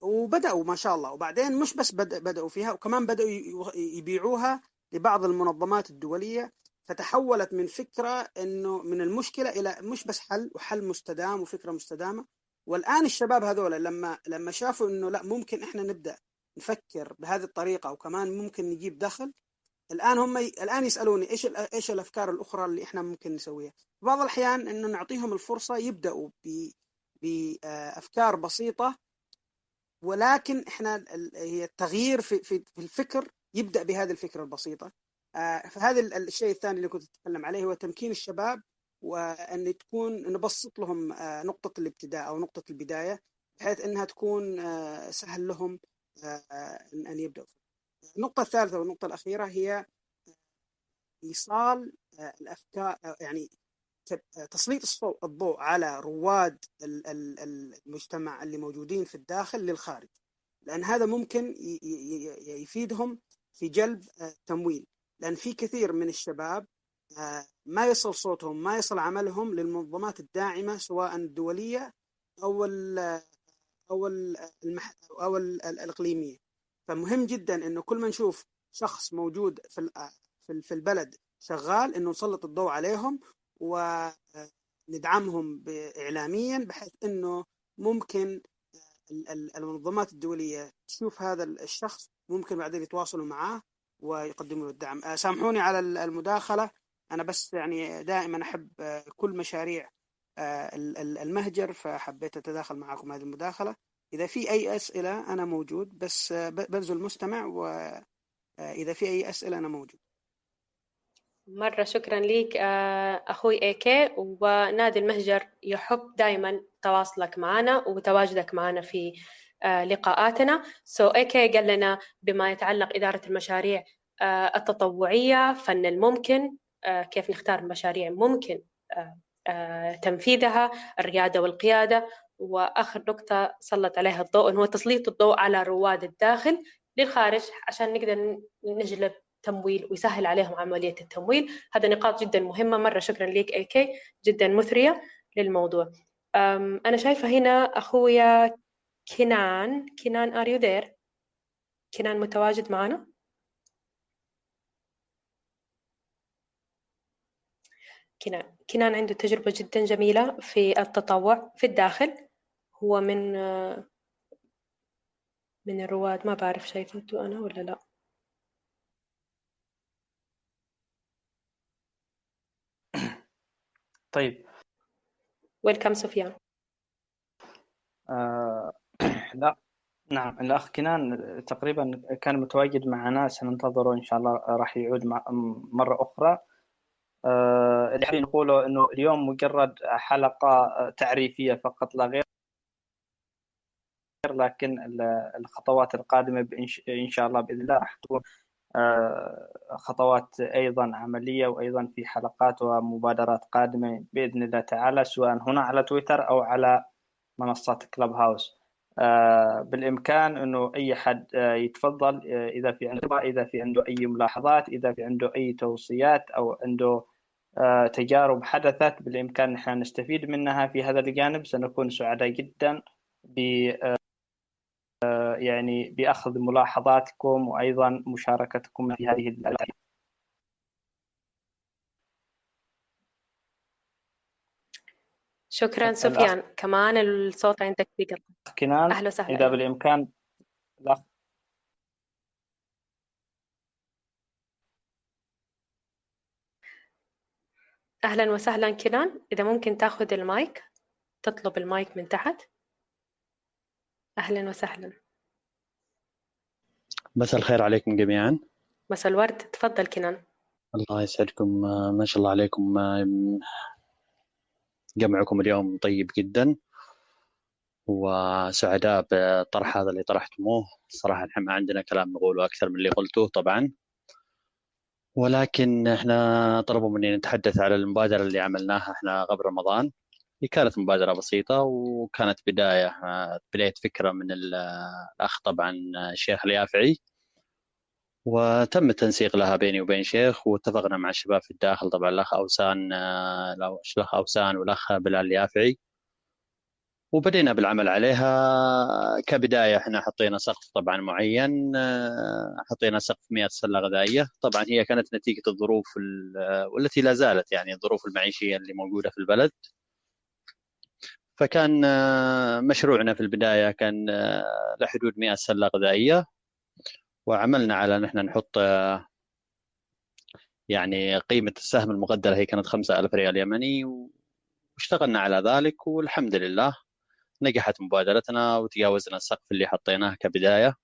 وبدأوا ما شاء الله. وبعدين مش بس بدأوا فيها وكمان بدأوا يبيعوها لبعض المنظمات الدولية. فتحولت من فكرة إنه من المشكلة إلى مش بس حل وحل مستدام وفكرة مستدامة. والآن الشباب هذول لما لما شافوا إنه لا ممكن إحنا نبدأ نفكر بهذه الطريقة وكمان ممكن نجيب دخل. الآن هم ي... الآن يسألوني إيش ال... إيش الأفكار الأخرى اللي إحنا ممكن نسويها؟ بعض الأحيان انه نعطيهم الفرصة يبدأوا ب... بافكار بسيطة ولكن إحنا هي التغيير في في الفكر يبدأ بهذه الفكرة البسيطة. آه، فهذا الشيء الثاني اللي كنت أتكلم عليه هو تمكين الشباب وإن تكون نبسط لهم آه، نقطة الابتداء أو نقطة البداية بحيث إنها تكون آه، سهل لهم ان يبداوا النقطة الثالثة والنقطة الأخيرة هي إيصال الأفكار يعني تسليط الضوء على رواد المجتمع اللي موجودين في الداخل للخارج. لأن هذا ممكن يفيدهم في جلب تمويل لأن في كثير من الشباب ما يصل صوتهم ما يصل عملهم للمنظمات الداعمة سواء الدولية أو ال أو المح أو الإقليمية. فمهم جدا إنه كل ما نشوف شخص موجود في في البلد شغال إنه نسلط الضوء عليهم وندعمهم اعلاميا بحيث إنه ممكن المنظمات الدولية تشوف هذا الشخص ممكن بعدين يتواصلوا معاه ويقدموا له الدعم. سامحوني على المداخلة. أنا بس يعني دائما أحب كل مشاريع المهجر فحبيت أتداخل معكم هذه المداخلة. إذا في أي أسئلة أنا موجود بس ببذل المستمع واذا في أي أسئلة أنا موجود. مرة شكرا لك أخوي إيكي ونادي المهجر يحب دائما تواصلك معنا وتواجدك معنا في لقاءاتنا. سو so, إيكي قال لنا بما يتعلق إدارة المشاريع التطوعية فن الممكن كيف نختار مشاريع ممكن تنفيذها الريادة والقيادة. وآخر نقطة سلط عليها الضوء هو تسليط الضوء على رواد الداخل للخارج عشان نقدر نجلب تمويل ويسهل عليهم عملية التمويل. هذا نقاط جدا مهمة. مرة شكرا لك أي كي جدا مثرية للموضوع. أنا شايفة هنا أخويا كنان كنان are you there كنان متواجد معنا؟ كنان كنان عنده تجربة جدا جميلة في التطوع في الداخل. هو من من الرواد ما بعرف شايفته أنا ولا لا. طيب. ويلكم سفيان آه [clears throat] لا. نعم الأخ كنان تقريبا كان متواجد معنا سننتظره إن شاء الله راح يعود مرة أخرى. آه اللي نقوله أنه اليوم مجرد حلقة تعريفية فقط لا غير لكن الخطوات القادمة إن شاء الله بإذن الله راح تكون آه، خطوات أيضا عملية وأيضا في حلقات ومبادرات قادمة بإذن الله تعالى سواء هنا على تويتر أو على منصة كلب هاوس. بالإمكان أنه أي حد يتفضل إذا في عنده إذا في عنده أي ملاحظات إذا في عنده أي توصيات أو عنده تجارب حدثت بالإمكان نحن نستفيد منها في هذا الجانب. سنكون سعداء جدا ب يعني بأخذ ملاحظاتكم وأيضا مشاركتكم في هذه الأشياء شكرا سفيان. كمان الصوت عندك بيقطع كنان أهلا وسهلا. إذا بالإمكان لا. أهلا وسهلا كنان. إذا ممكن تأخذ المايك تطلب المايك من تحت. أهلا وسهلا. مساء الخير عليكم جميعا. مساء الورد. تفضل كنان. الله يسعدكم. ما شاء الله عليكم. جمعكم اليوم طيب جدا. وسعداء بالطرح هذا اللي طرحتموه. صراحة نحن ما عندنا كلام نقوله أكثر من اللي قلتوه طبعا. ولكن إحنا طلبوا مني نتحدث على المبادرة اللي عملناها إحنا قبل رمضان. هي كانت مبادرة بسيطة وكانت بداية. بداية فكرة من الأخ طبعا الشيخ اليافعي. وتم التنسيق لها بيني وبين شيخ واتفقنا مع الشباب في الداخل. طبعا الأخ أوسان الأخ أوسان والأخ بلال اليافعي. وبدينا بالعمل عليها. كبداية إحنا حطينا سقف طبعا معين حطينا سقف 100 سلة غذائية. طبعا هي كانت نتيجة الظروف والتي لا زالت يعني الظروف المعيشية اللي موجودة في البلد. فكان مشروعنا في البداية كان لحدود 100 سلة غذائية. وعملنا على نحن نحط يعني قيمة السهم المقدرة هي كانت خمسة ألف ريال يمني واشتغلنا على ذلك والحمد لله. نجحت مبادرتنا وتجاوزنا السقف اللي حطيناه كبداية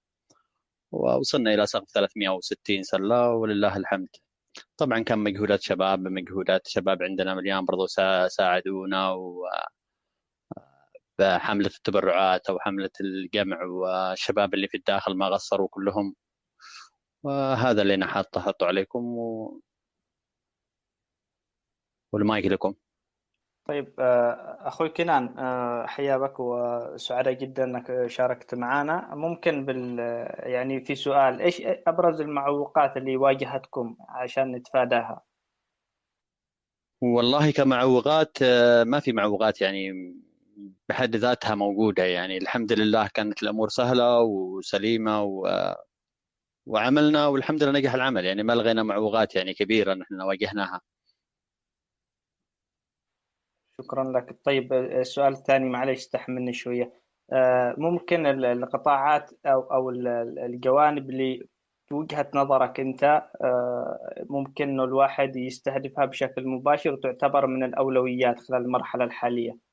ووصلنا إلى سقف 360 سلة ولله الحمد. طبعا كان مجهودات شباب مجهودات شباب عندنا مليان برضو ساعدونا و بحملة التبرعات أو حملة الجمع والشباب اللي في الداخل ما قصروا كلهم. وهذا اللي أنا حاطه عليكم و... والمايك لكم. طيب آه، أخوي كنان آه، حيا بك وسعداء جدا أنك شاركت معنا. ممكن بال يعني في سؤال إيش أبرز المعوقات اللي واجهتكم عشان نتفاداها؟ والله كمعوقات آه، ما في معوقات يعني بحد ذاتها موجودة. يعني الحمد لله كانت الأمور سهلة وسليمة و وعملنا والحمد لله نجح العمل. يعني ما لغينا معوقات يعني كبيرة نحن واجهناها. شكرا لك. طيب السؤال الثاني معلش استحملني شوية. آه، ممكن القطاعات أو أو الجوانب اللي وجهة نظرك أنت آه، ممكن إنه الواحد يستهدفها بشكل مباشر وتعتبر من الأولويات خلال المرحلة الحالية.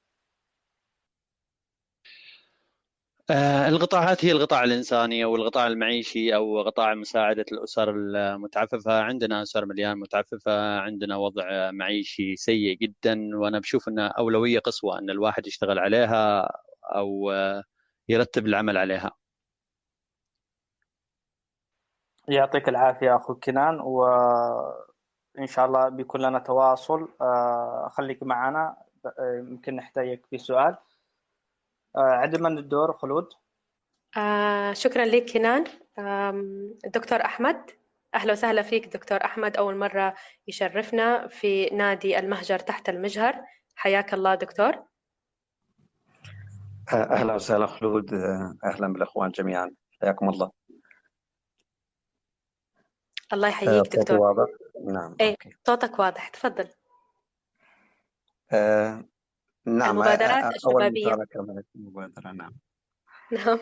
آه، القطاعات هي القطاع الإنساني أو القطاع المعيشي أو قطاع مساعدة الأسر المتعففة. عندنا أسر مليان متعففة عندنا وضع معيشي سيء جدا وأنا بشوف أنها أولوية قصوى أن الواحد يشتغل عليها أو يرتب العمل عليها. يعطيك العافية أخو كنان وإن شاء الله بيكون لنا تواصل. آه، خليك معنا آه، يمكن نحتاجك في سؤال. آه، عدل من الدور خلود. آه شكرا لك كنان دكتور أحمد. أهلا وسهلا فيك دكتور أحمد. أول مرة يشرفنا في نادي المهجر تحت المجهر. حياك الله دكتور. آه، أهلا وسهلا خلود. آه، أهلا بالأخوان جميعا. حياكم الله. الله يحييك دكتور. واضح؟ نعم إيه صوتك واضح. تفضل. نعم المبادرات الشبابية. المبادرة نعم. نعم.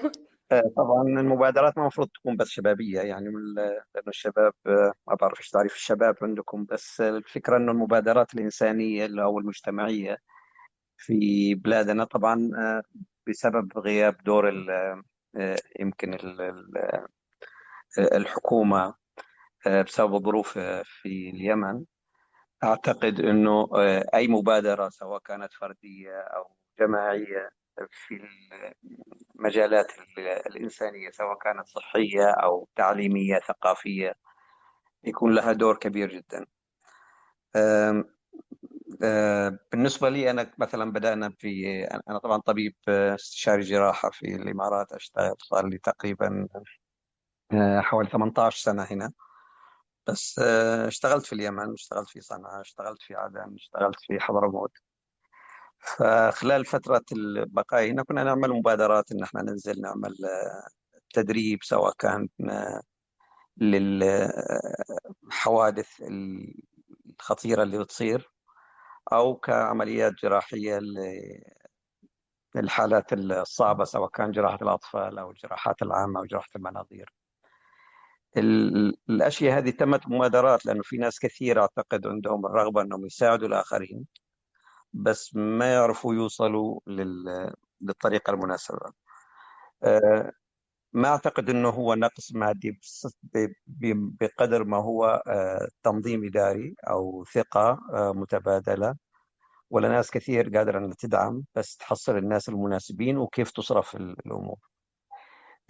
طبعا المبادرات ما المفروض تكون بس شبابية يعني لأنه الشباب ما بعرف إيش تعريف الشباب عندكم بس الفكرة أنه المبادرات الإنسانية أو المجتمعية في بلادنا طبعا بسبب غياب دور يمكن الحكومة بسبب الظروف في اليمن. أعتقد أنه آه، أي مبادرة سواء كانت فردية أو جماعية في المجالات الإنسانية سواء كانت صحية أو تعليمية ثقافية يكون لها دور كبير جدا. آه، بالنسبة لي أنا مثلا بدأنا في أنا طبعا طبيب آه، استشاري جراحة في الإمارات أشتغل صار لي تقريبا حوالي 18 سنة هنا. بس اشتغلت في اليمن اشتغلت في صنعاء اشتغلت في عدن اشتغلت في حضرموت فخلال فترة البقاء هنا كنا نعمل مبادرات إن إحنا ننزل نعمل تدريب سواء كان للحوادث الخطيرة اللي بتصير أو كعمليات جراحية للحالات الصعبة سواء كان جراحة الأطفال أو الجراحات العامة أو جراحة المناظير. الأشياء هذه تمت مبادرات لأنه في ناس كثير أعتقد عندهم الرغبة أنهم يساعدوا الآخرين بس ما يعرفوا يوصلوا للطريقة المناسبة. آه، ما أعتقد أنه هو نقص مادي بقدر ما هو آه، تنظيم إداري أو ثقة آه، متبادلة. ولا ناس كثير قادرة أن تدعم بس تحصل الناس المناسبين وكيف تصرف الأمور.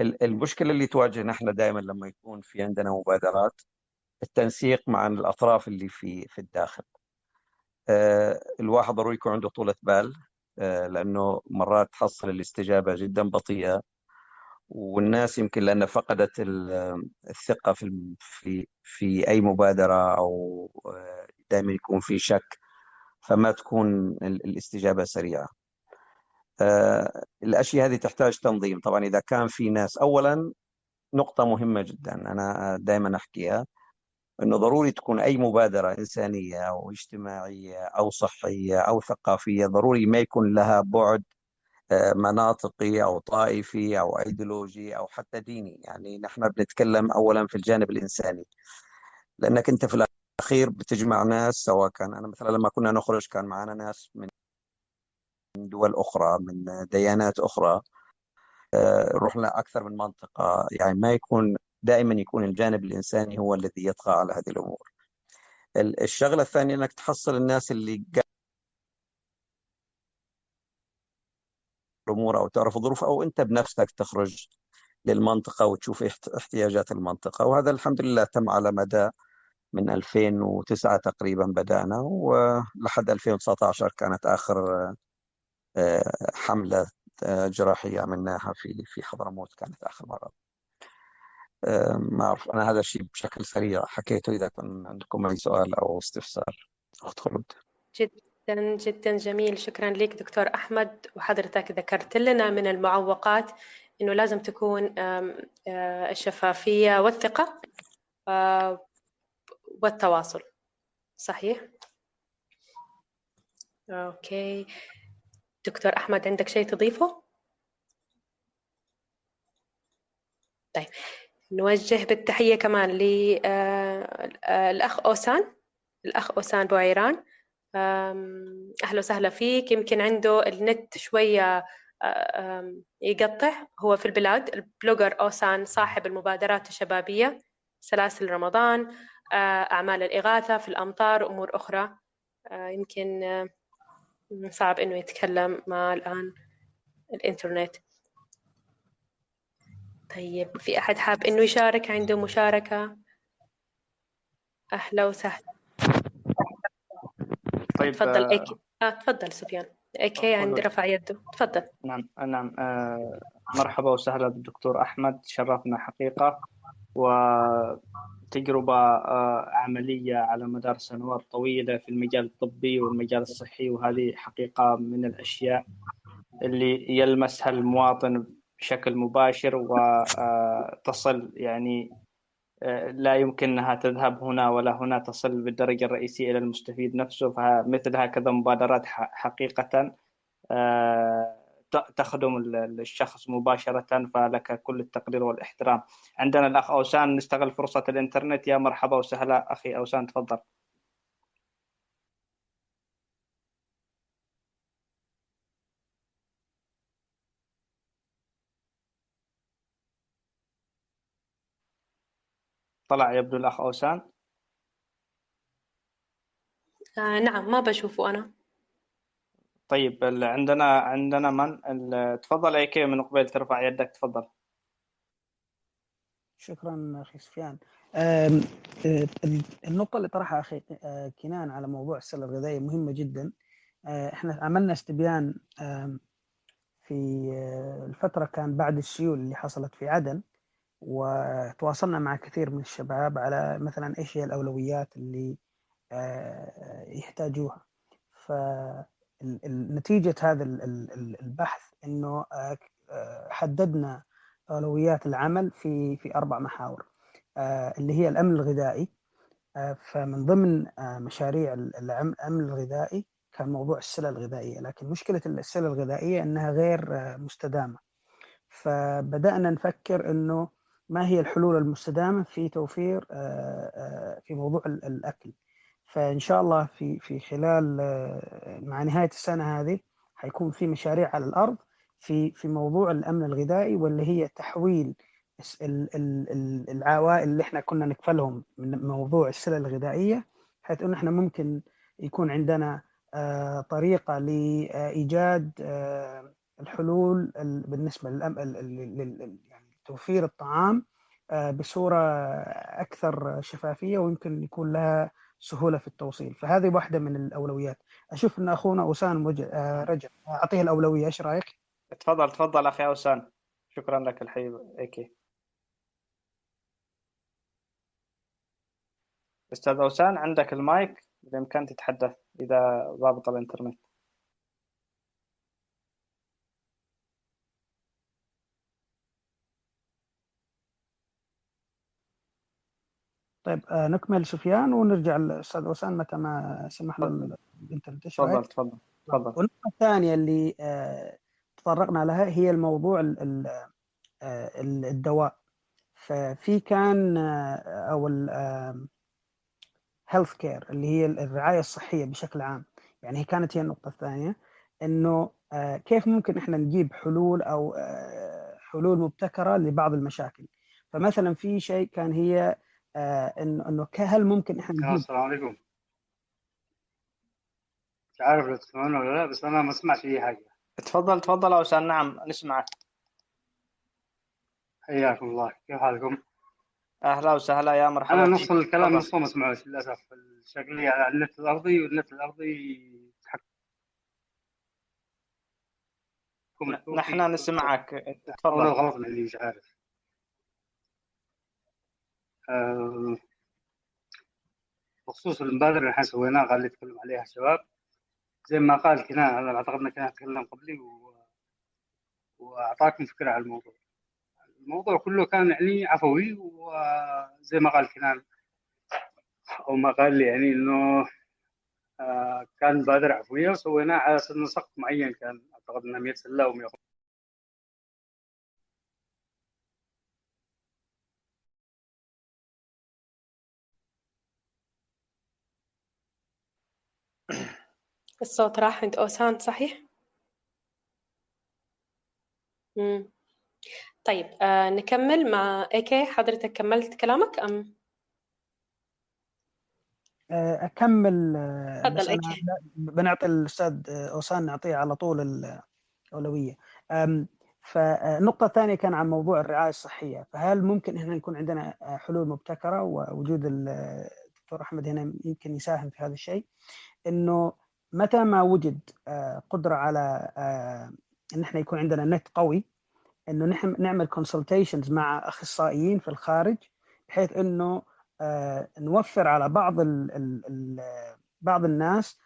المشكلة اللي تواجهنا إحنا دائما لما يكون في عندنا مبادرات التنسيق مع الأطراف اللي في في الداخل. آه، الواحد ضروري يكون عنده طولة بال لأنه مرات تحصل الاستجابة جدا بطيئة والناس يمكن لأن فقدت الثقة في في في أي مبادرة أو آه، دائما يكون في شك فما تكون الاستجابة سريعة. آه، الأشياء هذه تحتاج تنظيم. طبعا إذا كان في ناس أولا نقطة مهمة جدا أنا دائما أحكيها أنه ضروري تكون أي مبادرة إنسانية أو اجتماعية أو صحية أو ثقافية ضروري ما يكون لها بعد مناطقي أو طائفي أو إيديولوجي أو حتى ديني. يعني نحن بنتكلم اولا في الجانب الإنساني. لأنك أنت في الأخير بتجمع ناس سواء كان أنا مثلا لما كنا نخرج كان معنا ناس من دول أخرى من ديانات أخرى. آه، رحنا أكثر من منطقة. يعني ما يكون دائما يكون الجانب الإنساني هو الذي يطغى على هذه الأمور. الشغلة الثانية إنك تحصل الناس اللي الأمور أو تعرف الظروف أو أنت بنفسك تخرج للمنطقة وتشوف احتياجات المنطقة. وهذا الحمد لله تم على مدى من 2009 تقريبا بدأنا ولحد 2019 كانت آخر آه، حملة آه، جراحية عملناها في في حضرموت كانت آخر مرة. آه، ما أعرف أنا هذا الشيء بشكل سريع حكيته إذا كان عندكم أي سؤال أو استفسار أخت خلود. جدا جدا جميل. شكرا لك دكتور أحمد وحضرتك ذكرت لنا من المعوقات أنه لازم تكون الشفافية والثقة والتواصل. صحيح؟ أوكي. دكتور أحمد عندك شيء تضيفه؟ طيب نوجه بالتحية كمان للأخ أوسان. الأخ أوسان بوعيران. أهلا وسهلا فيك. يمكن عنده النت شوية يقطع. هو في البلاد. البلوجر أوسان صاحب المبادرات الشبابية. سلاسل رمضان أعمال الإغاثة في الأمطار وأمور أخرى. يمكن صعب إنه يتكلم مع الآن الإنترنت. طيب في أحد حاب إنه يشارك؟ عنده مشاركة؟ أهلا وسهلا. طيب تفضل كي آه تفضل سفيان. اي كي عندي رفع يده. تفضل. نعم نعم آه مرحبا وسهلا بالدكتور أحمد شرفنا حقيقة. وتجربة آه عملية على مدار سنوات طويلة في المجال الطبي والمجال الصحي وهذه حقيقة من الأشياء اللي يلمسها المواطن بشكل مباشر وتصل يعني لا يمكنها تذهب هنا ولا هنا تصل بالدرجة الرئيسية إلى المستفيد نفسه. فمثل هكذا مبادرات حقيقة آه، تخدم الشخص مباشرة فلك كل التقدير والإحترام. عندنا الأخ أوسان نستغل فرصة الإنترنت. يا مرحبا وسهلا أخي أوسان تفضل. طلع يبدو الأخ أوسان. آه نعم ما بشوفه أنا. طيب عندنا عندنا من؟ تفضل أي كي من قبل ترفع يدك تفضل. شكرا أخي سفيان. آم، النقطة اللي طرحها أخي آه، كنان على موضوع السلة الغذائية مهمة جدا. آه، إحنا عملنا استبيان في آه، الفترة كان بعد السيول اللي حصلت في عدن وتواصلنا مع كثير من الشباب على مثلا إيش هي الأولويات اللي يحتاجوها. فنتيجة هذا ال- ال- ال- البحث إنه آه، آه، حددنا أولويات العمل في في أربع محاور. آه، اللي هي الأمن الغذائي. فمن ضمن مشاريع الأمن الغذائي كان موضوع السلة الغذائية. لكن مشكلة السلة الغذائية أنها غير مستدامة. فبدأنا نفكر أنه ما هي الحلول المستدامة في توفير في موضوع ال- الأكل. فإن شاء الله في في خلال آه، مع نهاية السنة هذه حيكون في مشاريع على الأرض في في موضوع الأمن الغذائي واللي هي تحويل العوائل اللي إحنا كنا نكفلهم من موضوع السلة الغذائية حيث إنه إحنا ممكن يكون عندنا آه، طريقة لإيجاد آه، الحلول ال- بالنسبة لل- يعني الطعام بصورة أكثر شفافية ويمكن يكون لها سهولة في التوصيل. فهذه واحدة من الأولويات. أشوف أن أخونا أوسان وج- آه، رجع أعطيه الأولوية إيش رأيك؟ تفضل تفضل أخي أوسان. شكرا لك الحبيب إيكي. أستاذ أوسان عندك المايك؟ بإمكان تتحدث إذا ضابط الإنترنت. طيب آه، نكمل سفيان ونرجع للأستاذ أوسان متى ما سمح له رأيك؟ تفضل تفضل تفضل. والنقطة الثانية اللي آه، تطرقنا لها هي الموضوع ال- ال- آه، ال- الدواء. ففي كان آه، أو ال health care اللي هي الرعاية الصحية بشكل عام. يعني هي كانت هي النقطة الثانية إنه آه، كيف ممكن إحنا نجيب حلول آه، حلول مبتكرة لبعض المشاكل. فمثلا في شيء كان هي آه، إنه إنه ك- هل ممكن إحنا آه، نجيب السلام عليكم. مش عارف لو تسمعون ولا لا بس أنا ما سمعت أي حاجة. تفضل تفضل أوسان نعم نسمعك حياكم الله. كيف حالكم؟ أهلا وسهلا يا مرحبا أنا نص الكلام نصه ما سمعوش للأسف. شكلي على النت الأرضي والنت الأرضي نحن نسمعك. تفضل. غلط مني مش عارف. بخصوص المبادرة اللي إحنا سويناها قال اللي يتكلم عليها الشباب زي ما قال كنان أنا ان كنان تكلم قبلي و... وأعطاكم فكرة على الموضوع. الموضوع كله كان يعني عفوي وزي ما قال كنان أو ما قال لي يعني إنه آه، كان مبادرة عفوية وسويناها على أساس سقف معين كان أعتقد انها 100 سلة أو الصوت راح عند أوسان صحيح؟ مم. طيب آه نكمل مع إيكي حضرتك كملت كلامك أم؟ آه، أكمل آه، تفضل لا- بنعطي الأستاذ آه، أوسان نعطيه على طول الأولوية. أم، فالنقطة الثانية كان عن موضوع الرعاية الصحية. فهل ممكن إحنا يكون عندنا حلول مبتكرة؟ ووجود ال- الدكتور أحمد هنا يمكن يساهم في هذا الشيء. إنه متى ما وجد آه، قدرة على آه، إن إحنا يكون عندنا نت قوي إنه نحن نعمل كونسلتيشنز مع أخصائيين في الخارج بحيث إنه آه، نوفر على بعض ال ال ال بعض الناس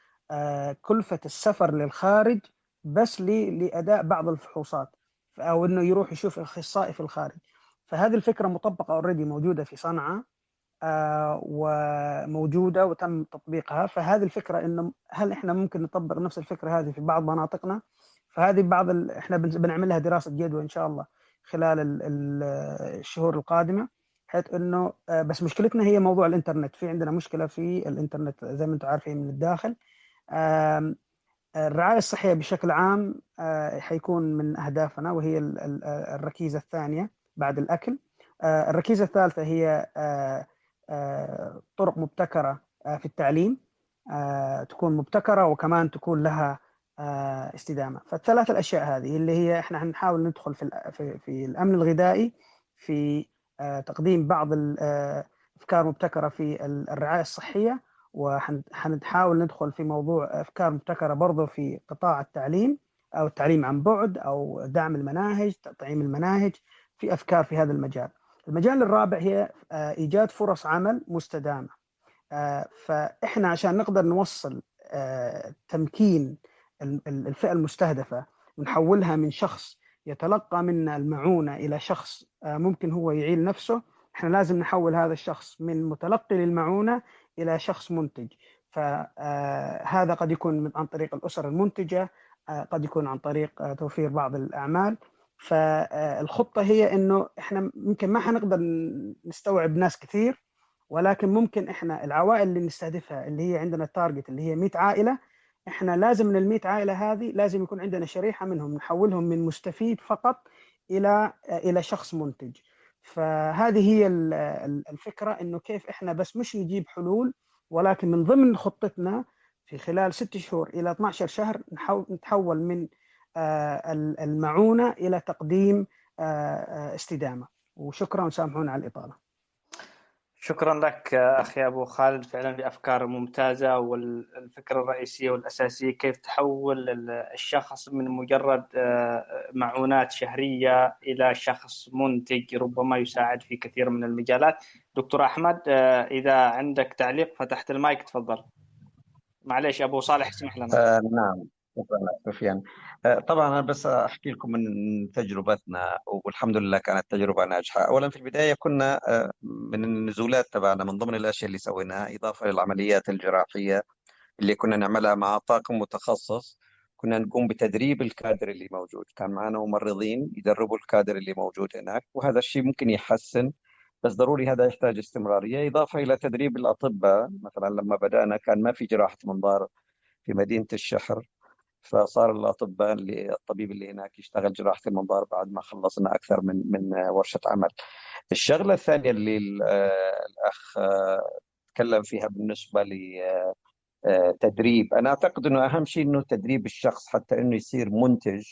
كلفة السفر للخارج بس ل- لأداء بعض الفحوصات أو إنه يروح يشوف أخصائي في الخارج. فهذه الفكرة مطبقة اوريدي موجودة في صنعاء. آه، وموجودة وتم تطبيقها. فهذه الفكرة إنه هل إحنا ممكن نطبق نفس الفكرة هذه في بعض مناطقنا؟ فهذه بعض ال... إحنا بن- بنعمل لها دراسة جدوى إن شاء الله خلال ال... ال- الشهور القادمة بحيث إنه آه، بس مشكلتنا هي موضوع الإنترنت. في عندنا مشكلة في الإنترنت زي ما أنتم عارفين من الداخل. الرعاية الصحية بشكل عام آه، حيكون من أهدافنا وهي ال- ال- الركيزة الثانية بعد الأكل. الركيزة الثالثة هي طرق مبتكرة آه، في التعليم آه، تكون مبتكرة وكمان تكون لها آه، استدامة فالثلاث الأشياء هذه اللي هي إحنا حنحاول ندخل في في, الأمن الغذائي في آه، تقديم بعض ال- آه، أفكار مبتكرة في الرعاية الصحية وحنحاول ندخل في موضوع أفكار مبتكرة برضه في قطاع التعليم أو التعليم عن بعد أو دعم المناهج تطعيم المناهج في أفكار في هذا المجال. المجال الرابع هي آه، إيجاد فرص عمل مستدامة. آه، فإحنا عشان نقدر نوصل آه، تمكين الفئة المستهدفة ونحولها من شخص يتلقى منا المعونة إلى شخص ممكن هو يعيل نفسه إحنا لازم نحول هذا الشخص من متلقي للمعونة إلى شخص منتج فهذا قد يكون عن طريق الأسر المنتجة قد يكون عن طريق توفير بعض الأعمال فالخطة هي إنه إحنا يمكن ما حنقدر نستوعب ناس كثير ولكن ممكن إحنا العوائل اللي نستهدفها اللي هي عندنا التارجت اللي هي 100 عائلة إحنا لازم من ال 100 عائلة هذه لازم يكون عندنا شريحة منهم نحولهم من مستفيد فقط إلى إلى شخص منتج. فهذه هي الفكرة إنه كيف إحنا بس مش نجيب حلول ولكن من ضمن خطتنا في خلال ست شهور إلى 12 شهر نتحول من المعونة إلى تقديم آه، آه، استدامة. وشكرا وسامحونا على الإطالة. شكرا لك أخي أبو خالد. فعلا بافكار ممتازة والفكرة الرئيسية والأساسية كيف تحول الشخص من مجرد آه، معونات شهرية إلى شخص منتج ربما يساعد في كثير من المجالات. دكتور أحمد آه، إذا عندك تعليق فتحت المايك تفضل. معليش أبو صالح اسمح لنا. آه نعم. سفيان. آه، طبعا أنا بس أحكي لكم من تجربتنا والحمد لله كانت تجربة ناجحة. اولا في البداية كنا آه، من النزولات تبعنا من ضمن الأشياء اللي سويناها إضافة للعمليات الجراحية اللي كنا نعملها مع طاقم متخصص. كنا نقوم بتدريب الكادر اللي موجود. كان معنا ممرضين يدربوا الكادر اللي موجود هناك وهذا الشيء ممكن يحسن بس ضروري هذا يحتاج استمرارية. إضافة إلى تدريب الأطباء مثلا لما بدأنا كان ما في جراحة منظار في مدينة الشحر. فصار الأطباء اللي الطبيب اللي هناك يشتغل جراحة المنظار بعد ما خلصنا أكثر من من ورشة عمل. الشغلة الثانية اللي الأخ تكلم فيها بالنسبة لتدريب أنا أعتقد إنه أهم شيء إنه تدريب الشخص حتى إنه يصير منتج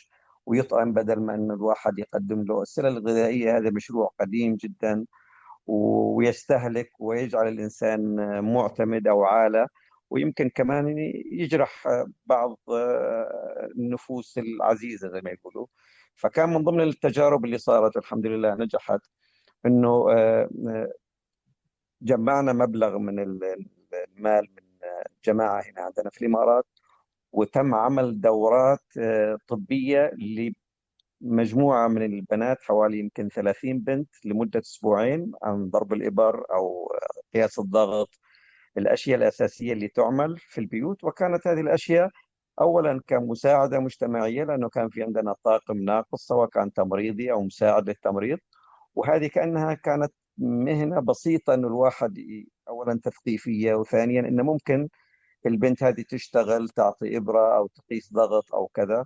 ويطعم بدل ما إنه الواحد يقدم له. السلة الغذائية هذا مشروع قديم جدا ويستهلك ويجعل الإنسان معتمد أو عالة. ويمكن كمان يجرح بعض آه، النفوس العزيزة زي ما يقولوا. فكان من ضمن التجارب اللي صارت الحمد لله نجحت إنه آه، آه، جمعنا مبلغ من المال من جماعة هنا عندنا في الإمارات وتم عمل دورات طبية لمجموعة من البنات حوالي يمكن 30 بنت لمدة أسبوعين عن ضرب الإبر أو قياس الضغط الأشياء الأساسية اللي تعمل في البيوت وكانت هذه الأشياء أولا كمساعدة مجتمعية لأنه كان في عندنا طاقم ناقص سواء كان تمريضي أو مساعد للتمريض وهذه كأنها كانت مهنة بسيطة أنه الواحد أولا تثقيفية وثانيا أنه ممكن البنت هذه تشتغل تعطي إبرة أو تقيس ضغط أو كذا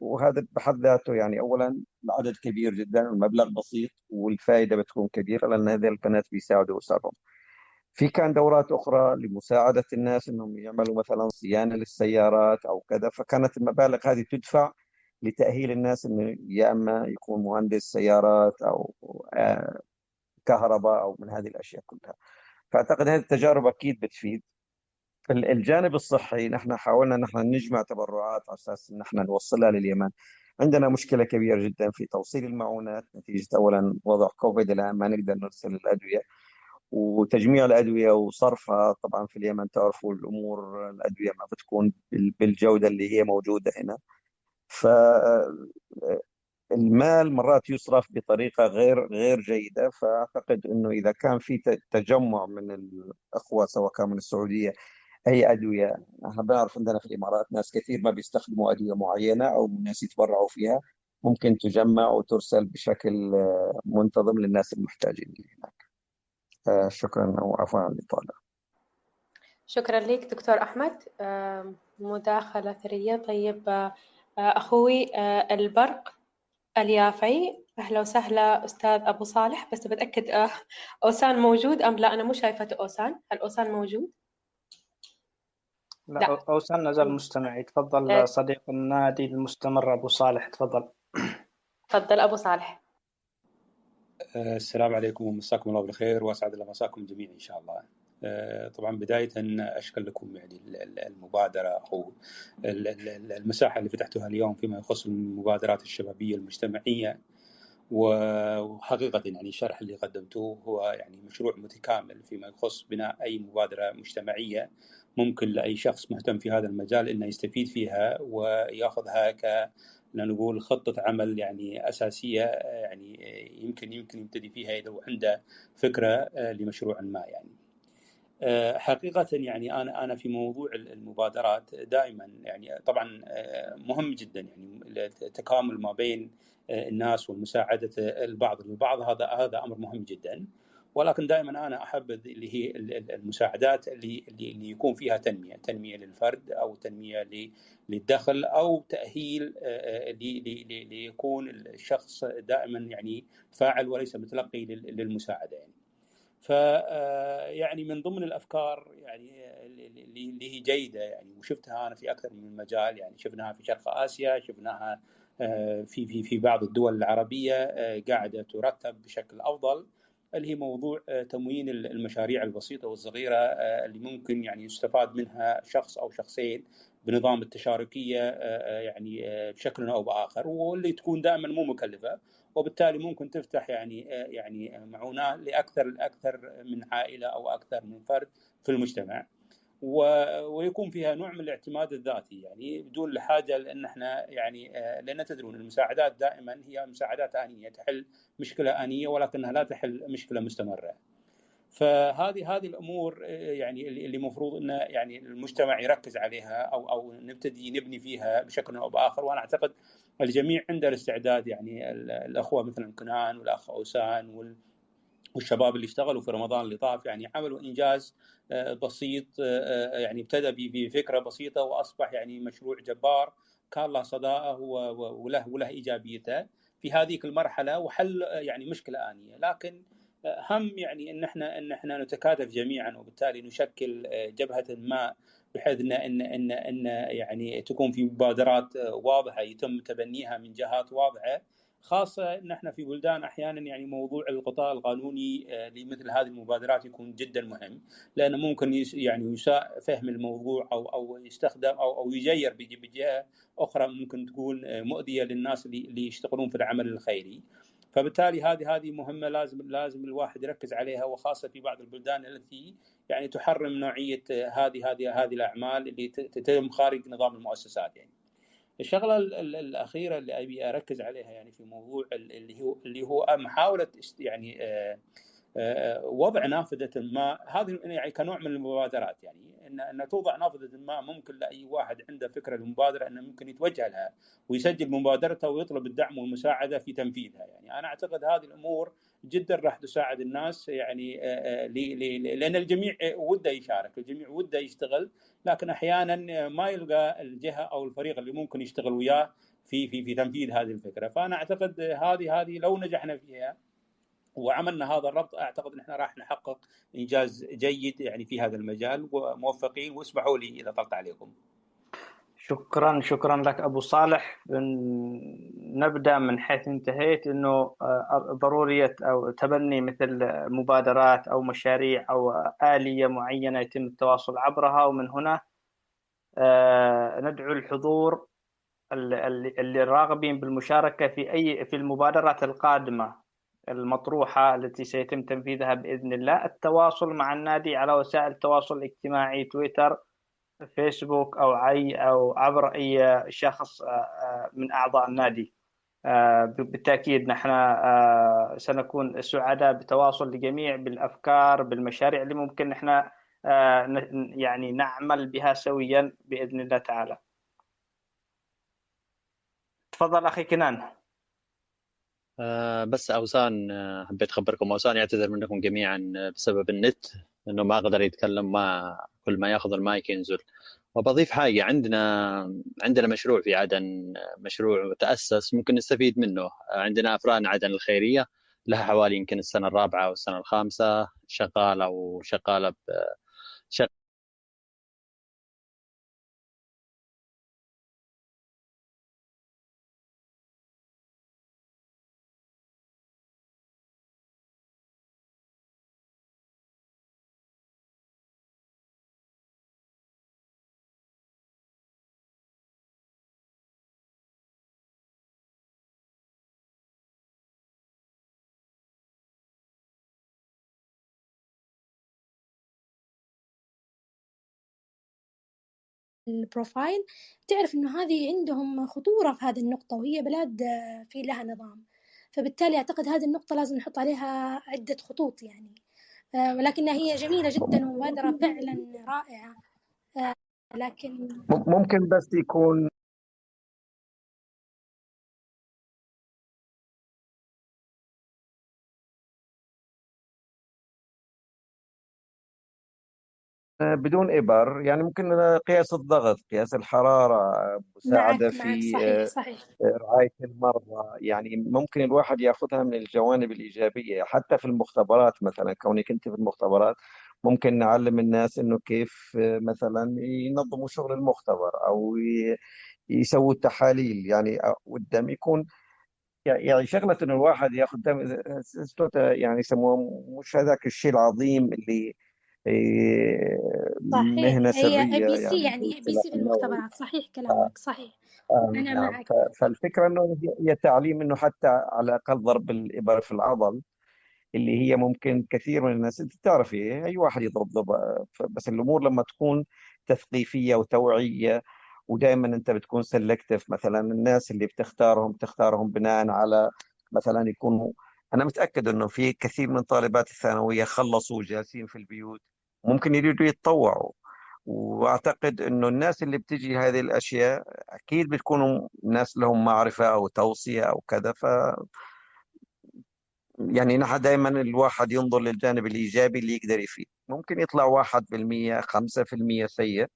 وهذا بحد ذاته يعني اولا العدد كبير جدا والمبلغ بسيط والفائدة بتكون كبيرة لأن هذه البنات بيساعدوا أسرهم. في كان دورات أخرى لمساعدة الناس أنهم يعملوا مثلا صيانة للسيارات أو كذا فكانت المبالغ هذه تدفع لتأهيل الناس أنه يا أما يكون مهندس سيارات أو آه، كهرباء أو من هذه الأشياء كلها. فأعتقد هذه التجارب أكيد بتفيد. الجانب الصحي نحن حاولنا نحن نجمع تبرعات على أساس إن نحن نوصلها لليمن. عندنا مشكلة كبيرة جدا في توصيل المعونات نتيجة اولا وضع كوفيد الان ما نقدر نرسل الأدوية. وتجميع الأدوية وصرفها. طبعا في اليمن تعرفوا الأمور الأدوية ما بتكون بالجودة اللي هي موجودة هنا. ف المال مرات يصرف بطريقة غير غير جيدة. فأعتقد إنه إذا كان في تجمع من الأخوة سواء كان من السعودية أي أدوية. إحنا بنعرف عندنا في الإمارات ناس كثير ما بيستخدموا أدوية معينة أو ناس يتبرعوا فيها. ممكن تجمع وترسل بشكل منتظم للناس المحتاجين. هناك. شكرا وعفوا عن الإطالة. شكرا لك دكتور أحمد. مداخلة ثرية. طيب آه، أخوي آه، البرق اليافعي. أهلا وسهلا أستاذ أبو صالح. بس بتأكد آه، أوسان موجود أم لا؟ أنا مو شايفة أوسان. هل أوسان موجود؟ لا, لا. أوسان نزل مستمعي. تفضل صديق النادي المستمر أبو صالح. تفضل. تفضل أبو صالح. السلام عليكم ومساكم الله بالخير وأسعد الله مساكم جميعا إن شاء الله. طبعا بداية أشكر لكم يعني المبادرة أو المساحة اللي فتحتوها اليوم فيما يخص المبادرات الشبابية المجتمعية وحقيقة يعني الشرح اللي قدمتوه هو يعني مشروع متكامل فيما يخص بناء أي مبادرة مجتمعية ممكن لأي شخص مهتم في هذا المجال إنه يستفيد فيها ويأخذها ك نقول خطة عمل يعني أساسية يعني يمكن يمكن يبتدي فيها إذا عنده فكرة لمشروع ما يعني. حقيقة يعني أنا أنا في موضوع المبادرات دائما يعني طبعا مهم جدا يعني التكامل ما بين الناس ومساعدة البعض للبعض هذا هذا أمر مهم جدا ولكن دائما أنا احبذ اللي هي المساعدات اللي اللي يكون فيها تنمية، تنمية للفرد أو تنمية للدخل أو تأهيل ليكون الشخص دائما يعني فاعل وليس متلقي للمساعدة يعني. ف يعني من ضمن الأفكار يعني اللي هي جيدة يعني وشفتها أنا في أكثر من مجال يعني شفناها في شرق آسيا شفناها في في في بعض الدول العربية قاعدة ترتب بشكل أفضل اللي هي موضوع تموين المشاريع البسيطة والصغيرة اللي ممكن يعني يستفاد منها شخص أو شخصين بنظام التشاركية يعني بشكل أو بآخر واللي تكون دائما مو مكلفة وبالتالي ممكن تفتح يعني يعني معونات لأكثر لأكثر من عائلة أو أكثر من فرد في المجتمع. ويكون فيها نوع من الاعتماد الذاتي يعني بدون الحاجة لأن إحنا يعني لأن تدرون المساعدات دائما هي مساعدات آنية تحل مشكلة آنية ولكنها لا تحل مشكلة مستمرة. فهذه هذه الأمور يعني اللي المفروض انه يعني المجتمع يركز عليها أو أو نبتدي نبني فيها بشكل أو بآخر وأنا أعتقد الجميع عنده الاستعداد يعني الأخوة مثلا كنان والأخ أوسان وال والشباب اللي اشتغلوا في رمضان اللي طاف يعني عملوا إنجاز بسيط يعني ابتدى بفكرة بسيطة وأصبح يعني مشروع جبار كان له صداءه وله وله إيجابيته في هذه المرحلة وحل يعني مشكلة آنية. لكن هم يعني إن إحنا إن إحنا نتكاتف جميعا وبالتالي نشكل جبهة ما بحيث ان ان ان إن يعني تكون في مبادرات واضحة يتم تبنيها من جهات واضحة. خاصة إن إحنا في بلدان أحيانا يعني موضوع الغطاء القانوني لمثل هذه المبادرات يكون جدا مهم لأنه ممكن يعني يساء فهم الموضوع أو أو يستخدم أو أو يجير بجهة أخرى ممكن تكون مؤذية للناس اللي يشتغلون في العمل الخيري. فبالتالي هذه هذه مهمة لازم لازم الواحد يركز عليها وخاصة في بعض البلدان التي يعني تحرم نوعية هذه هذه هذه الأعمال اللي تتم خارج نظام المؤسسات يعني. الشغلة الأخيرة اللي أبي أركز عليها يعني في موضوع اللي هو اللي هو محاوله يعني وضع نافذة ما هذه يعني كنوع من المبادرات يعني ان إن توضع نافذة ما ممكن لأي واحد عنده فكرة للمبادره إنه ممكن يتوجه لها ويسجل مبادرته ويطلب الدعم والمساعدة في تنفيذها يعني. أنا أعتقد هذه الأمور جدا راح تساعد الناس يعني لأن الجميع وده يشارك الجميع وده يشتغل لكن أحيانا ما يلقى الجهة أو الفريق اللي ممكن يشتغل وياه في في في تنفيذ هذه الفكرة فأنا أعتقد هذه هذه لو نجحنا فيها وعملنا هذا الربط أعتقد ان إحنا راح نحقق إنجاز جيد يعني في هذا المجال وموفقين واسمحوا لي إذا طلت عليكم. شكرا شكرا لك أبو صالح. نبدأ من حيث انتهيت إنه ضرورية أو تبني مثل مبادرات أو مشاريع أو آلية معينة يتم التواصل عبرها. ومن هنا ندعو الحضور اللي راغبين بالمشاركة في أي في المبادرات القادمة المطروحة التي سيتم تنفيذها بإذن الله. التواصل مع النادي على وسائل التواصل الاجتماعي تويتر فيسبوك أو أي أو عبر أي شخص من أعضاء النادي. بالتأكيد نحن سنكون سعداء بتواصل الجميع بالأفكار بالمشاريع اللي ممكن نحن يعني نعمل بها سويا بإذن الله تعالى. تفضل أخي كنان. آه بس أوسان آه حبيت أخبركم. أوسان يعتذر منكم جميعا بسبب النت. إنه ما قدر يتكلم ما كل ما يأخذ المايك ينزل. وبضيف حاجة عندنا عندنا مشروع في عدن مشروع تاسس ممكن نستفيد منه. عندنا أفران عدن الخيرية لها حوالي يمكن السنة الرابعة أو السنة الخامسة شغالة وشغالة البروفايل تعرف إنه هذه عندهم خطورة في هذه النقطة وهي بلاد آه، في لها نظام. فبالتالي أعتقد هذه النقطة لازم نحط عليها عدة خطوط يعني. آه، ولكنها هي جميلة جدا ومبادرة فعلا رائعة. آه، لكن ممكن بس يكون بدون إبر يعني ممكن قياس الضغط قياس الحرارة مساعدة معك معك في صحيح صحيح. رعاية المرضى. يعني ممكن الواحد يأخذها من الجوانب الإيجابية حتى في المختبرات مثلا كونك أنت في المختبرات ممكن نعلم الناس إنه كيف مثلا ينظموا شغل المختبر ي- يسووا التحاليل. يعني والدم يكون يعني شغلة إنه الواحد يأخذ دم يعني يسموه مش هذاك الشيء العظيم اللي صحيح. مهنة هي سرية اي بي سي يعني يعني اي بي سي في المختبرات صحيح كلامك. صحيح. آه، أنا نعم معك. ف- فالفكرة إنه هي تعليم إنه حتى على الاقل ضرب الإبر في العضل اللي هي ممكن كثير من الناس أنت تعرفي أي واحد يضرب بس الأمور لما تكون تثقيفية وتوعية ودائما أنت بتكون selective مثلا الناس اللي بتختارهم بتختارهم بناء على مثلا يكونوا أنا متأكد إنه في كثير من طالبات الثانوية خلصوا جالسين في البيوت ممكن يريدوا يتطوعوا. وأعتقد إنه الناس اللي بتجي هذه الأشياء أكيد بتكونوا ناس لهم معرفة أو توصية أو كذا ف يعني نحن دائما الواحد ينظر للجانب الإيجابي اللي يقدر يفيد. ممكن يطلع واحد بالمية خمسة في المية سيء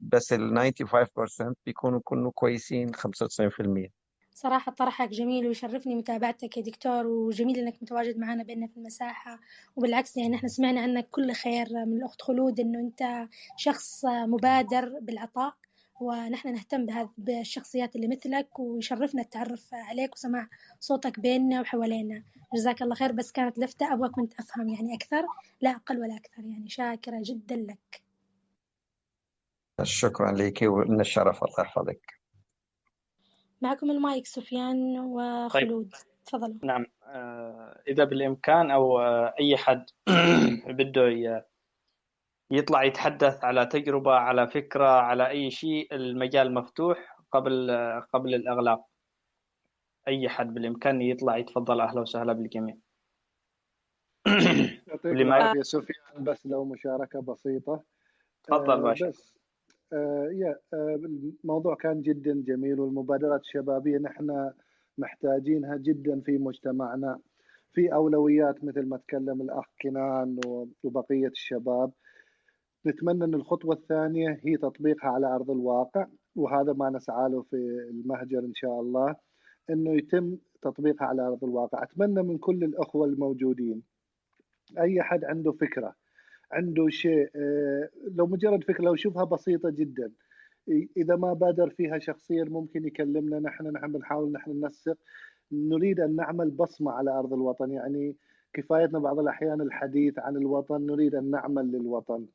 بس ال 95% بيكونوا كونوا كويسين 95% صراحة طرحك جميل ويشرفني متابعتك يا دكتور وجميل إنك متواجد معنا بيننا في المساحة. وبالعكس يعني إحنا سمعنا عنك كل خير من الأخت خلود إنه أنت شخص مبادر بالعطاء ونحن نهتم بهذا بالشخصيات اللي مثلك ويشرفنا التعرف عليك وسماع صوتك بيننا وحوالينا. جزاك الله خير بس كانت لفتة أبغى كنت أفهم يعني أكثر؟ لا أقل ولا أكثر يعني شاكرة جدا لك. شكرا لك ومن الشرف الله يحفظك. معكم المايك سفيان طيب. وخلود. تفضلوا. نعم. آه، إذا بالإمكان أو آه، أي حد [clears throat] بده يطلع يتحدث على تجربة على فكرة على أي شيء المجال مفتوح قبل آه، قبل الإغلاق. أي حد بالإمكان يطلع يتفضل أهلا وسهلا بالجميع. [clears throat] يعطيك العافية سفيان بس لو مشاركة بسيطة. تفضل باشا بس يا آه، الموضوع كان جدا جميل والمبادرات الشبابية نحن محتاجينها جدا في مجتمعنا في أولويات مثل ما تكلم الأخ كنان و- وبقية الشباب. نتمنى أن الخطوة الثانية هي تطبيقها على أرض الواقع وهذا ما نسعى له في المهجر إن شاء الله أنه يتم تطبيقها على أرض الواقع. أتمنى من كل الأخوة الموجودين أي حد عنده فكرة عنده شيء آه، لو مجرد فكرة لو يشوفها بسيطة جدا. إذا ما بادر فيها شخصيا ممكن يكلمنا نحن نحن بنحاول نحن ننسق. نريد أن نعمل بصمة على أرض الوطن يعني كفايتنا بعض الأحيان الحديث عن الوطن نريد أن نعمل للوطن.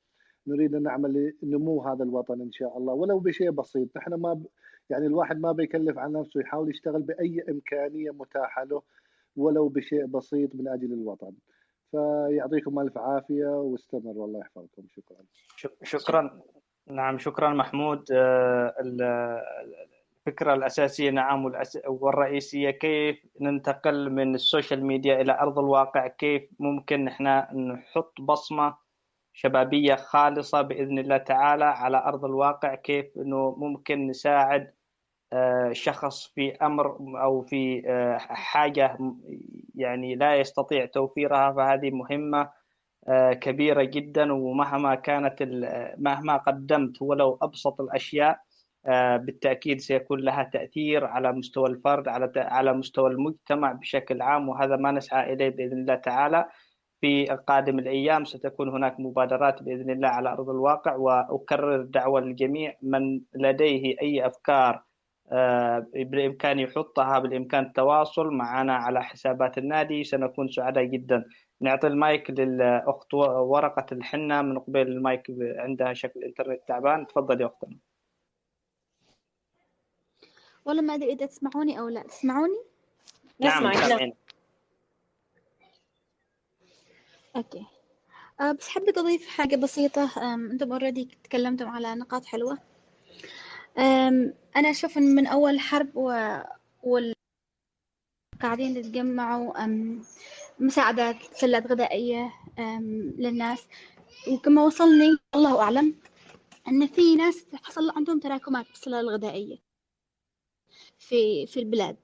نريد أن نعمل لنمو هذا الوطن إن شاء الله ولو بشيء بسيط. نحن ما ب... يعني الواحد ما بيكلف عن نفسه يحاول يشتغل بأي إمكانية متاحة له ولو بشيء بسيط من أجل الوطن. فيعطيكم ألف عافية واستمر والله يحفظكم. شكرا. شك- شكرا. نعم شكرا محمود. آه، ال- الفكرة الأساسية نعم والرئيسية كيف ننتقل من السوشيال ميديا إلى أرض الواقع؟ كيف ممكن إحنا نحط بصمة شبابية خالصة بإذن الله تعالى على أرض الواقع؟ كيف إنه ممكن نساعد شخص في أمر أو في آه، حاجة يعني لا يستطيع توفيرها فهذه مهمة آه، كبيرة جدا ومهما كانت مهما قدمت ولو أبسط الأشياء آه، بالتأكيد سيكون لها تأثير على مستوى الفرد على على مستوى المجتمع بشكل عام وهذا ما نسعى إليه بإذن الله تعالى. في قادم الأيام ستكون هناك مبادرات بإذن الله على أرض الواقع وأكرر دعوة للجميع من لديه أي أفكار آه، بالإمكان يحطها بالإمكان التواصل معنا على حسابات النادي. سنكون سعداء جدا. نعطي المايك للأخت ورقة الحنة من قبل المايك عندها شكل إنترنت تعبان. تفضل يا أختنا. والله ما أدري إذا تسمعوني أو لا. تسمعوني؟ نعم سامعين. okay. أه بس حبيت أضيف حاجة بسيطة. أنتم already تكلمتم على نقاط حلوة. أم، أنا أشوف إن من أول حرب و... وال قاعدين يتجمعوا مساعدات سلات غذائية للناس. وكما وصلني الله أعلم أن في ناس حصل عندهم تراكمات بالسلال الغذائية في في البلاد.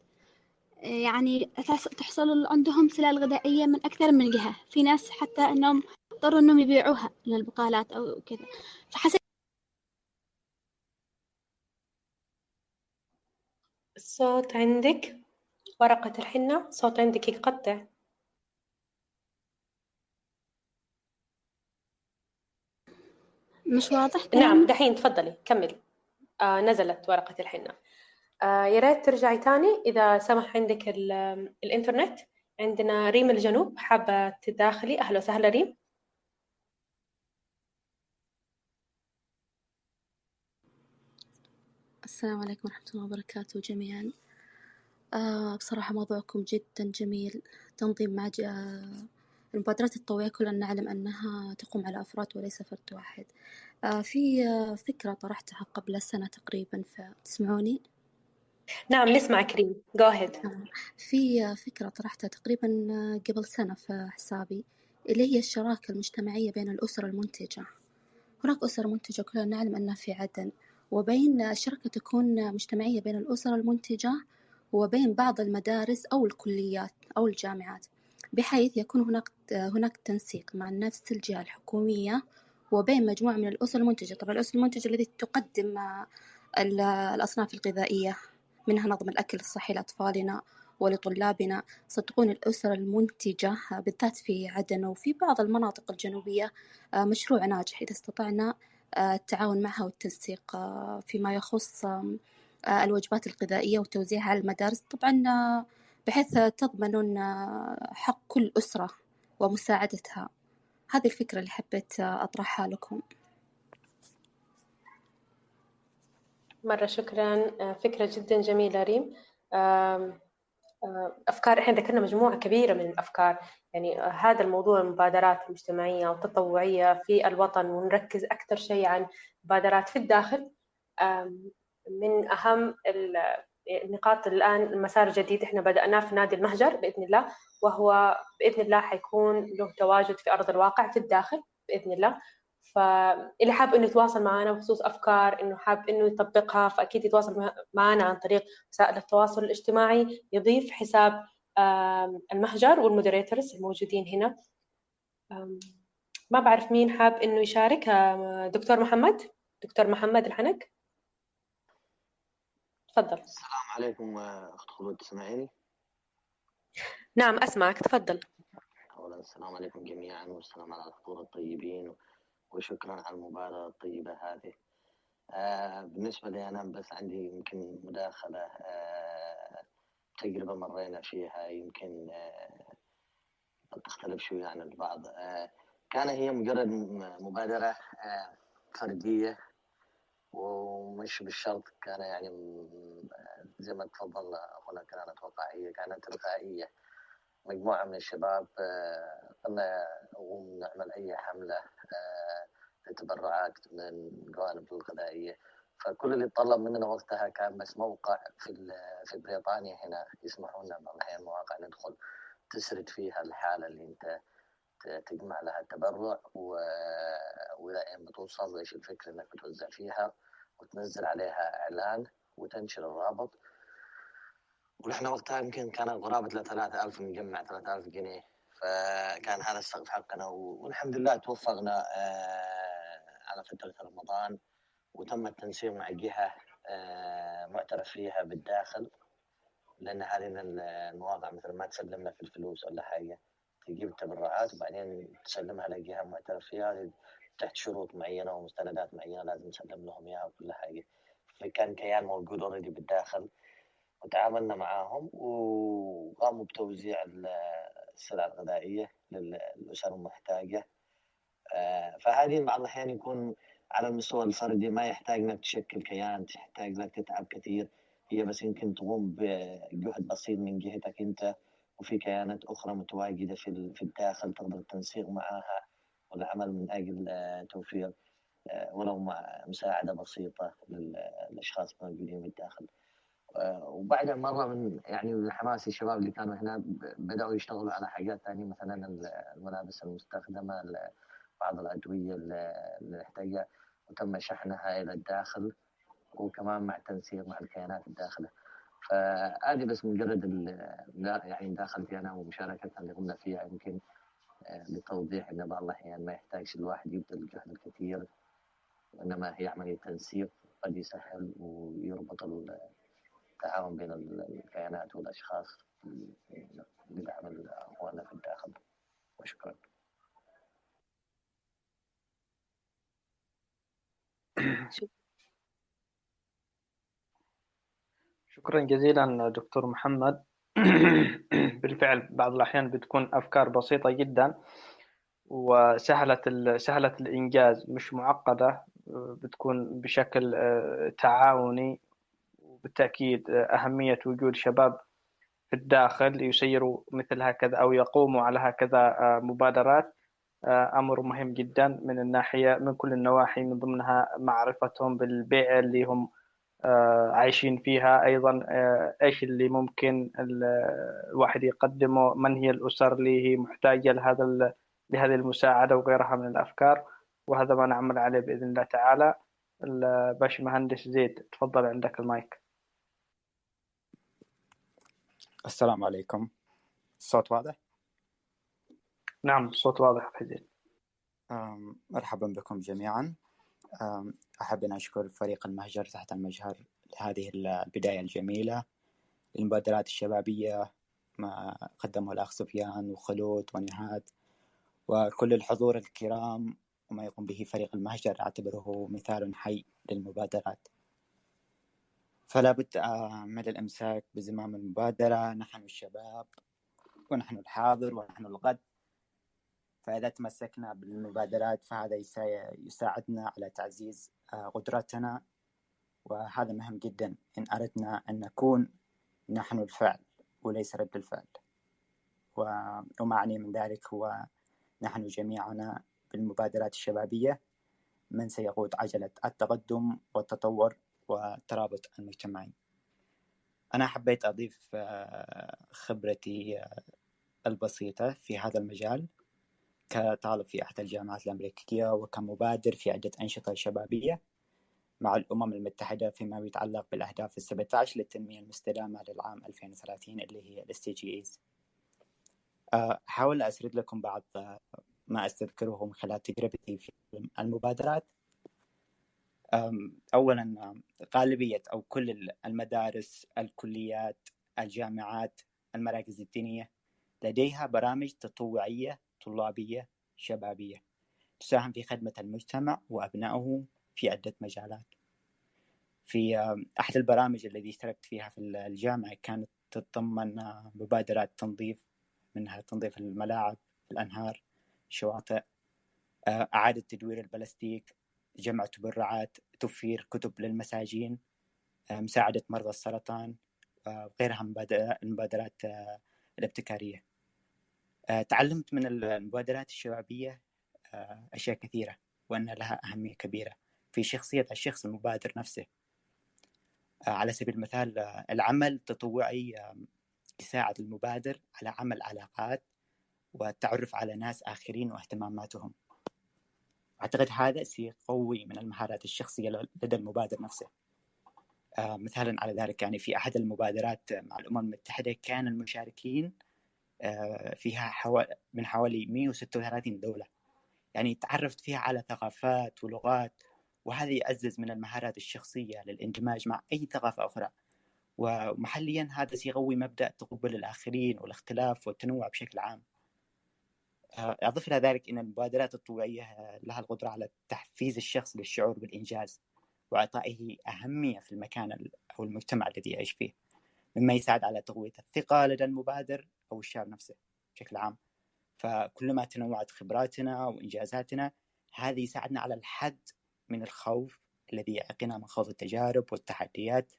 يعني تحصل عندهم سلال غذائية من أكثر من جهة. في ناس حتى أنهم اضطروا أنهم يبيعوها للبقالات أو كذا. فحسيت الصوت عندك؟ ورقة الحنة صوت عندك يقطع مش واضح. نعم دحين تفضلي كملي. آه نزلت ورقة الحنة. آه يا ريت ترجعي تاني إذا سمح عندك ال- الإنترنت. عندنا ريم الجنوب حابة تداخلي؟ أهلا وسهلا ريم. السلام عليكم ورحمة الله وبركاته جميعا. آه بصراحة موضوعكم جدا جميل. تنظيم مع المبادرات التطوعية كلنا نعلم أنها تقوم على أفراد وليس فرد واحد. آه في آه فكرة طرحتها قبل سنة تقريبا فتسمعوني؟ نعم نسمعك ريم go ahead. آه، في آه، فكرة طرحتها تقريبا آه، قبل سنة في حسابي اللي هي الشراكة المجتمعية بين الأسر المنتجة. هناك أسر منتجة كلنا نعلم أنها في عدن. وبين الشركة تكون مجتمعية بين الأسر المنتجة وبين بعض المدارس أو الكليات أو الجامعات بحيث يكون هناك هناك تنسيق مع نفس الجهة الحكومية وبين مجموعة من الأسر المنتجة. طبعا الأسر المنتجة التي تقدم ال- الأصناف الغذائية منها نظم الأكل الصحي لأطفالنا ولطلابنا صدقون الأسر المنتجة بالذات في عدن وفي بعض المناطق الجنوبية آه، مشروع ناجح إذا استطعنا التعاون معها والتنسيق آه، فيما يخص آه، الوجبات الغذائية وتوزيعها على المدارس. طبعا آه، بحيث تضمنون آه، حق كل أسرة ومساعدتها. هذه الفكرة اللي حبيت آه، أطرحها لكم. مرة شكرا. آه، فكرة جدا جميلة ريم. آه، أفكار إحنا ذكرنا مجموعة كبيرة من الأفكار. يعني هذا الموضوع المبادرات المجتمعية والتطوعية في الوطن ونركز أكثر شيء عن مبادرات في الداخل. من ال- النقاط الآن المسار الجديد إحنا بدأناه في نادي المهجر بإذن الله وهو بإذن الله حيكون له تواجد في أرض الواقع في الداخل بإذن الله. فاللي حاب إنه يتواصل معنا بخصوص أفكار إنه حاب إنه يطبقها فأكيد يتواصل مع- معنا عن طريق وسائل التواصل الاجتماعي يضيف حساب المهجر والمودريتورز الموجودين هنا. ما بعرف مين حاب إنه يشارك. دكتور محمد؟ دكتور محمد الحنك؟ تفضل. السلام عليكم آه، أخت خلود تسمعيني؟ نعم أسمعك تفضل. أولا السلام عليكم جميعا والسلام على الحضور الطيبين وشكرا على المبادرة الطيبة هذه. آه بالنسبة لي أنا بس عندي يمكن مداخلة آه تجربة مرينا فيها يمكن آه تختلف شوي عن البعض. آه كان هي مجرد مبادرة آه فردية ومش بالشرط كان يعني زي ما تفضل أخونا كان أتوقع هي كانت تلقائية مجموعة من الشباب آه، قلنا نقوم نعمل أي حملة. آه، لتبرعات من الجوانب الغذائية. فكل اللي طلب مننا وقتها كان بس موقع في في بريطانيا هنا يسمحوا لنا بعض الأحيان مواقع ندخل تسرد فيها الحالة اللي أنت ت- تجمع لها التبرع و- أين بتوصل؟ وإيش الفكرة إنك بتوزع فيها؟ وتنزل عليها إعلان وتنشر الرابط. ونحن وقتها يمكن كان قرابة ل 3000 نجمع 3000 جنيه. فكان هذا السقف حقنا والحمد لله توفقنا آه، على فترة رمضان وتم التنسيق مع جهة آه، معترف فيها بالداخل لأن هذه المواقع مثل ما تسلمنا في الفلوس ولا حاجة تجيب التبرعات وبعدين تسلمها لجهة معترف فيها تحت شروط معينة ومستندات معينة لازم نسلم لهم إياها وكل حاجة. فكان كيان موجود اوريدي بالداخل وتعاملنا معاهم وقاموا بتوزيع السلع الغذائية للأسر المحتاجة. آه، فهذه بعض الأحيان يكون على المستوى الفردي ما يحتاج إنك تشكل كيان تحتاج لك تتعب كثير. هي بس يمكن تقوم بجهد بسيط من جهتك أنت وفي كيانات أخرى متواجدة في ال- في الداخل تقدر التنسيق معها والعمل من أجل آه، توفير ولو مساعدة بسيطة للأشخاص الموجودين بالداخل. وبعدها مرة من يعني من حماس الشباب اللي كانوا هنا بدأوا يشتغلوا على حاجات ثانية مثلا الملابس المستخدمة بعض الأدوية اللي نحتاجها وتم شحنها إلى الداخل وكمان مع تنسيق مع الكيانات الداخلة. فهذه بس مجرد يعني مداخلتي أنا ومشاركتنا اللي قمنا فيها يمكن لتوضيح أن بعض الأحيان ما يحتاجش الواحد يبذل الجهد الكثير وإنما هي عملية تنسيق قد يسهل ويربط التعاون بين الكيانات والأشخاص لدعم أخواننا في الداخل. وشكرا. شكرا. جزيلا دكتور محمد. بالفعل بعض الأحيان بتكون أفكار بسيطة جدا وسهلة سهلة الإنجاز مش معقدة بتكون بشكل آه، تعاوني وبالتأكيد آه، أهمية وجود شباب في الداخل يسيروا مثل هكذا أو يقوموا على هكذا آه، مبادرات أمر مهم جدا من الناحية من كل النواحي من ضمنها معرفتهم بالبيئة اللي هم عايشين فيها أيضا إيش اللي ممكن الواحد يقدمه من هي الأسر اللي هي محتاجة لهذا لهذه المساعدة وغيرها من الأفكار. وهذا ما نعمل عليه بإذن الله تعالى. الباش مهندس زيد تفضل عندك المايك. السلام عليكم. الصوت واضح؟ نعم الصوت واضح زيد مرحبا بكم جميعا. أحب أن أشكر فريق المهجر تحت المجهر لهذه البداية الجميلة. للمبادرات الشبابية ما قدمه الأخ سفيان وخلود ونهاد وكل الحضور الكرام وما يقوم به فريق المهجر أعتبره مثال حي للمبادرات. فلا بد من الإمساك بزمام المبادرة. نحن الشباب ونحن الحاضر ونحن الغد. فإذا تمسكنا بالمبادرات فهذا يساعدنا على تعزيز آه، قدرتنا. وهذا مهم جدا. إن أردنا أن نكون نحن الفعل وليس رد الفعل. وما أعني من ذلك هو نحن جميعنا بالمبادرات الشبابية. من سيقود عجلة التقدم والتطور والترابط المجتمعي أنا حبيت أضيف آه، خبرتي آه، البسيطة في هذا المجال كطالب في إحدى الجامعات الأمريكية وكمبادر في عدة أنشطة شبابية مع الأمم المتحدة فيما يتعلق بالأهداف السبعة عشر للتنمية المستدامة للعام 2030 اللي هي ال SDGs أحاول أسرد لكم بعض ما أستذكره من خلال تجربتي في المبادرات. أولا غالبية أو كل المدارس الكليات الجامعات المراكز الدينية لديها برامج تطوعية طلابية شبابية تساهم في خدمة المجتمع وأبنائه في عدة مجالات. في أحد البرامج الذي اشتركت فيها في الجامعة كانت تتضمن مبادرات تنظيف منها تنظيف الملاعب الأنهار الشواطئ إعادة تدوير البلاستيك جمع تبرعات توفير كتب للمساجين مساعدة مرضى السرطان وغيرها من المبادرات الابتكارية. تعلمت من المبادرات الشبابية أشياء كثيرة وأن لها أهمية كبيرة في شخصية الشخص المبادر نفسه. على سبيل المثال العمل التطوعي يساعد المبادر على عمل علاقات والتعرف على ناس آخرين واهتماماتهم. أعتقد هذا سيقوي من المهارات الشخصية لدى المبادر نفسه. آه مثالا على ذلك يعني في أحد المبادرات مع الأمم المتحدة كان المشاركين آه فيها حوالي من حوالي 136 دولة. يعني تعرفت فيها على ثقافات ولغات وهذا يعزز من المهارات الشخصية للإندماج مع أي ثقافة أخرى. ومحليا هذا سيقوي مبدأ تقبل الآخرين والاختلاف والتنوع بشكل عام. أضف إلى ذلك أن المبادرات التطوعية لها القدرة على تحفيز الشخص للشعور بالإنجاز وإعطائه أهمية في المكان أو المجتمع الذي يعيش فيه مما يساعد على تقوية الثقة لدى المبادر أو الشاب نفسه بشكل عام. فكلما تنوعت خبراتنا وإنجازاتنا هذا يساعدنا على الحد من الخوف الذي يعيقنا من خوض التجارب والتحديات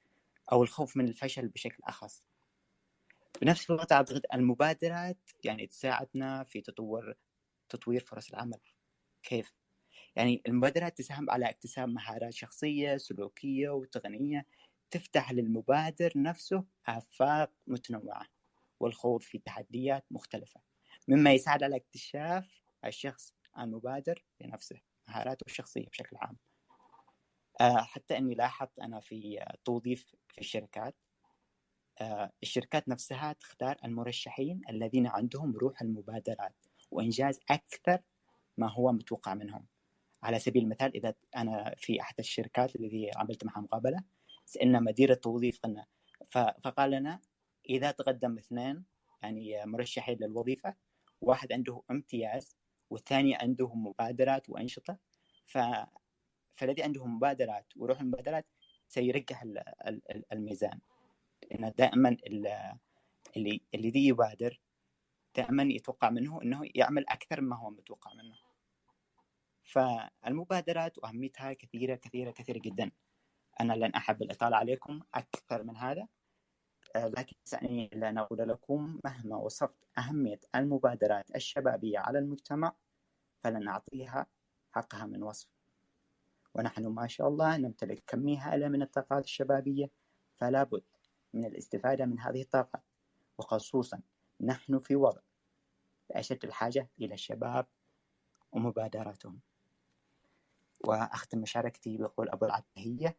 أو الخوف من الفشل بشكل أخص. بنفس الوقت أعتقد المبادرات يعني تساعدنا في تطور تطوير فرص العمل كيف؟ يعني المبادرات تساهم على اكتساب مهارات شخصية سلوكية وتقنية تفتح للمبادر نفسه آفاق متنوعة والخوض في تحديات مختلفة مما يساعد على اكتشاف الشخص المبادر لنفسه مهاراته الشخصية بشكل عام آه، حتى أني لاحظت أنا في توظيف في الشركات الشركات نفسها تختار المرشحين الذين عندهم روح المبادرات وإنجاز أكثر ما هو متوقع منهم. على سبيل المثال إذا أنا في أحد الشركات الذي عملت معها مقابلة سألنا مدير التوظيف قلنا فقال لنا إذا تقدم اثنين يعني مرشحين للوظيفة واحد عنده امتياز والثاني عنده مبادرات وأنشطة ف... فالذي عنده مبادرات وروح المبادرات سيرجح الميزان. لأن دائما اللي الذي يبادر دائما يتوقع منه أنه يعمل أكثر مما هو متوقع منه. فالمبادرات وأهميتها كثيرة كثيرة كثيرة جدا. أنا لن أحب الإطالة عليكم أكثر من هذا آه، لكن سأني لأن أقول لكم مهما وصفت أهمية المبادرات الشبابية على المجتمع فلن أعطيها حقها من وصف. ونحن ما شاء الله نمتلك كمية هائلة من الطاقات الشبابية فلا بد من الاستفادة من هذه الطاقات وخصوصا نحن في وضع بأشد الحاجة إلى الشباب ومبادراتهم. وأختم مشاركتي بقول أبو العتهية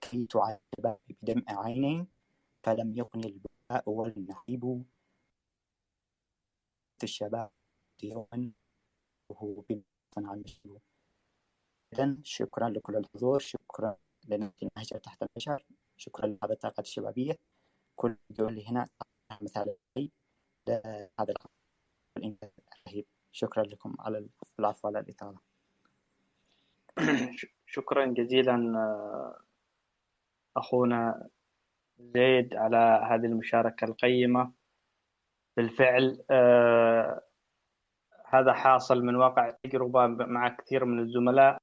كي تعاد الشباب بدمع عينين فلم يغن البكاء والنحيب. الشباب يوما وهو بمصنع إذن شكرا لكل الحضور شكرا لنهجة تحت البشر شكرا لهذه الطاقة الشبابية. كل يقول هنا مثال لهذا الإنجاز الرهيب. شكرا لكم على العفو على الإطالة. [clears throat] شكرا جزيلا أخونا زيد على هذه المشاركة القيمة. بالفعل آه هذا حاصل من واقع تجربة مع كثير من الزملاء.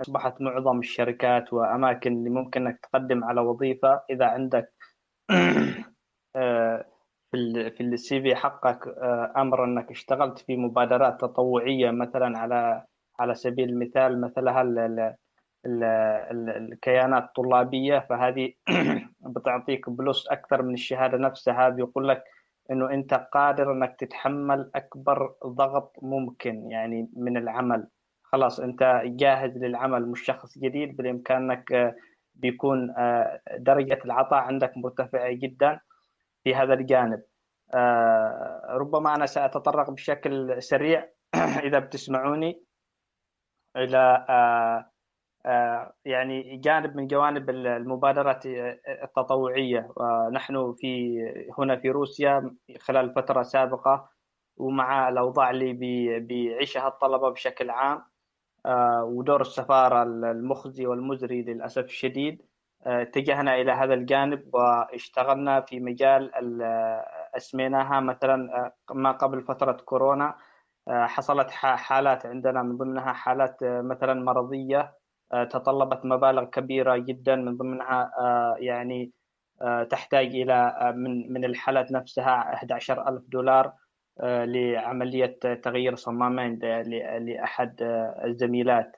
أصبحت معظم الشركات وأماكن اللي ممكن أنك تقدم على وظيفة. إذا عندك [clears throat] آه، في في السي في حقك آه، أمر إنك اشتغلت في مبادرات تطوعية مثلا على على سبيل المثال مثلها الكيانات الطلابية فهذه [clears throat] بتعطيك بلس أكثر من الشهادة نفسها. بيقول لك إنه أنت قادر إنك تتحمل أكبر ضغط ممكن يعني من العمل. خلاص أنت جاهز للعمل مش شخص جديد بإمكانك آه، بيكون آه، درجة العطاء عندك مرتفعة جدا في هذا الجانب. آه، ربما أنا سأتطرق بشكل سريع [clears throat] إذا بتسمعوني إلى يعني جانب من جوانب المبادرات التطوعية. نحن في هنا في روسيا خلال فترة سابقة ومع الأوضاع اللي بيعيشها الطلبة بشكل عام ودور السفارة المخزي والمزري للأسف الشديد. آه، اتجهنا إلى هذا الجانب واشتغلنا في مجال أسميناها مثلا آه، ما قبل فترة كورونا. حصلت حالات عندنا من ضمنها حالات مثلا مرضية تطلبت مبالغ كبيرة جدا من ضمنها يعني تحتاج إلى من من الحالات نفسها 11 ألف دولار. آه، لعملية تغيير صمامين لأحد الزميلات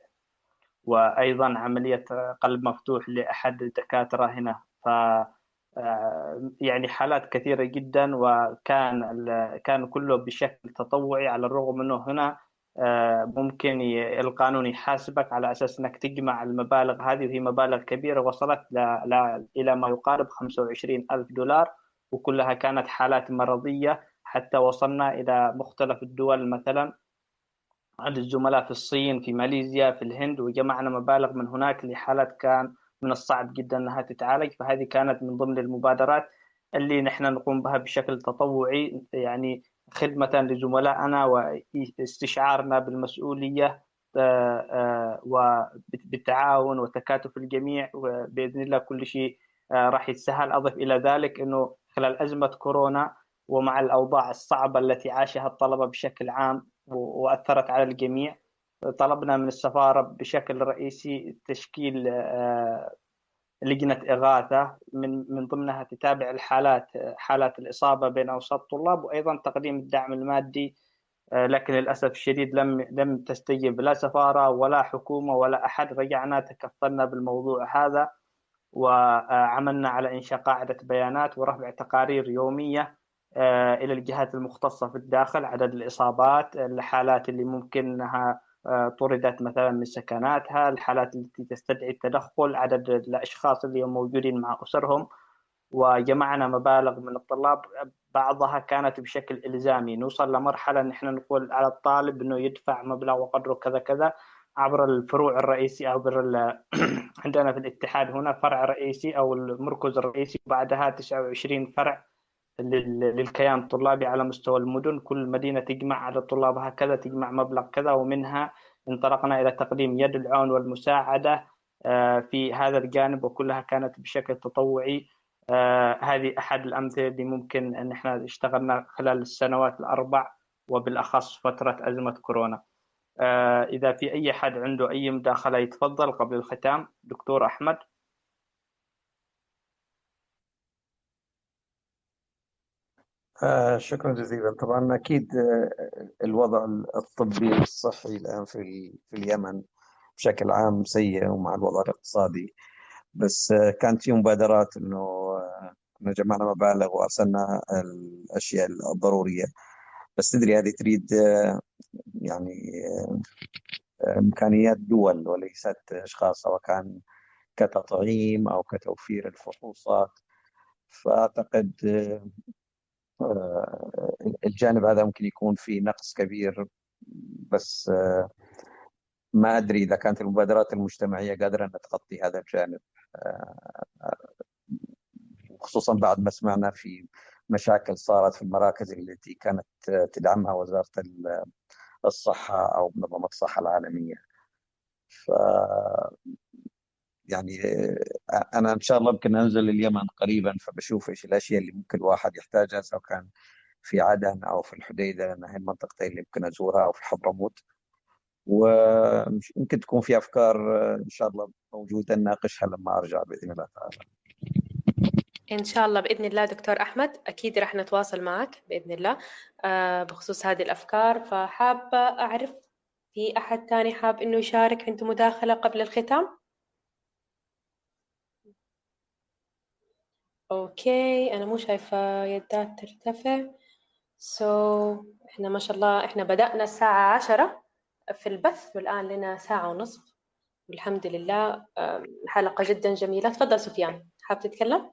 وأيضا عملية قلب مفتوح لأحد الدكاترة هنا. ف آه، يعني حالات كثيرة جدا وكان كان كله بشكل تطوعي على الرغم أنه هنا. آه، ممكن القانون يحاسبك على أساس أنك تجمع المبالغ هذه وهي مبالغ كبيرة وصلت إلى ما يقارب 25 ألف دولار وكلها كانت حالات مرضية. حتى وصلنا إلى مختلف الدول مثلا عند الزملاء في الصين في ماليزيا في الهند وجمعنا مبالغ من هناك لحالات كان من الصعب جدا أنها تتعالج. فهذه كانت من ضمن المبادرات اللي نحن نقوم بها بشكل تطوعي يعني خدمة لزملائنا واستشعارنا بالمسؤولية آه، آه، وبالتعاون وتكاتف الجميع. وبإذن الله كل شيء آه، راح يتسهل. أضف إلى ذلك أنه خلال أزمة كورونا ومع الأوضاع الصعبة التي عاشها الطلبة بشكل عام وأثرت على الجميع طلبنا من السفارة بشكل رئيسي تشكيل آه، لجنة إغاثة من من ضمنها تتابع الحالات حالات الإصابة بين أوساط الطلاب وأيضا تقديم الدعم المادي لكن للأسف الشديد لم لم تستجب لا سفارة ولا حكومة ولا أحد. رجعنا تكفلنا بالموضوع هذا وعملنا على إنشاء قاعدة بيانات ورفع تقارير يومية آه، إلى الجهات المختصة في الداخل عدد الإصابات الحالات اللي ممكن انها آه، طردت مثلا من سكناتها الحالات التي تستدعي التدخل عدد الأشخاص اللي موجودين مع أسرهم. وجمعنا مبالغ من الطلاب بعضها كانت بشكل إلزامي. نوصل لمرحلة ان إحنا نقول على الطالب إنه يدفع مبلغ وقدره كذا كذا عبر الفروع الرئيسي عبر [clears throat] عندنا في الاتحاد هنا فرع رئيسي أو المركز الرئيسي وبعدها 29 فرع. للكيان الطلابي على مستوى المدن. كل مدينة تجمع عدد طلابها كذا تجمع مبلغ كذا ومنها انطلقنا إلى تقديم يد العون والمساعدة آه، في هذا الجانب وكلها كانت بشكل تطوعي. آه، هذه أحد الأمثلة اللي ممكن أن إحنا اشتغلنا خلال السنوات الأربع وبالأخص فترة أزمة كورونا. آه، إذا في أي حد عنده أي مداخلة يتفضل. قبل الختام دكتور أحمد. آه شكرا جزيلا. طبعا أكيد آه، الوضع الطبي والصحي الآن في في اليمن بشكل عام سيء ومع الوضع الاقتصادي. بس آه، كانت في مبادرات إنه آه، كنا جمعنا مبالغ وأرسلنا الأشياء الضرورية. بس تدري هذه تريد يعني إمكانيات دول وليست أشخاص سواء كان كتطعيم أو كتوفير الفحوصات. فأعتقد آه، الجانب هذا ممكن يكون في نقص كبير بس آه، ما أدري إذا كانت المبادرات المجتمعية قادرة ان تغطي هذا الجانب. آه، خصوصا بعد ما سمعنا في مشاكل صارت في المراكز التي كانت تدعمها وزارة الصحة أو منظمة الصحة العالمية. ف يعني آه، أنا إن شاء الله يمكن أنزل اليمن قريبا فبشوف إيش الأشياء اللي ممكن الواحد يحتاجها سواء كان في عدن أو في الحديدة لأن هي المنطقتين اللي ممكن أزورها أو في حضرموت ويمكن تكون في أفكار آه، إن شاء الله موجودة نناقشها لما أرجع بإذن الله تعالى. إن شاء الله بإذن الله دكتور أحمد أكيد رح نتواصل معك بإذن الله آه، بخصوص هذه الأفكار فحابة أعرف في أحد تاني حاب إنه يشارك عنده مداخلة قبل الختام؟ okay أنا مو شايفة يدات ترتفع. so so, إحنا ما شاء الله إحنا بدأنا الساعة عشرة في البث والآن لنا ساعة ونصف. والحمد لله حلقة جدا جميلة. تفضل سفيان حاب تتكلم؟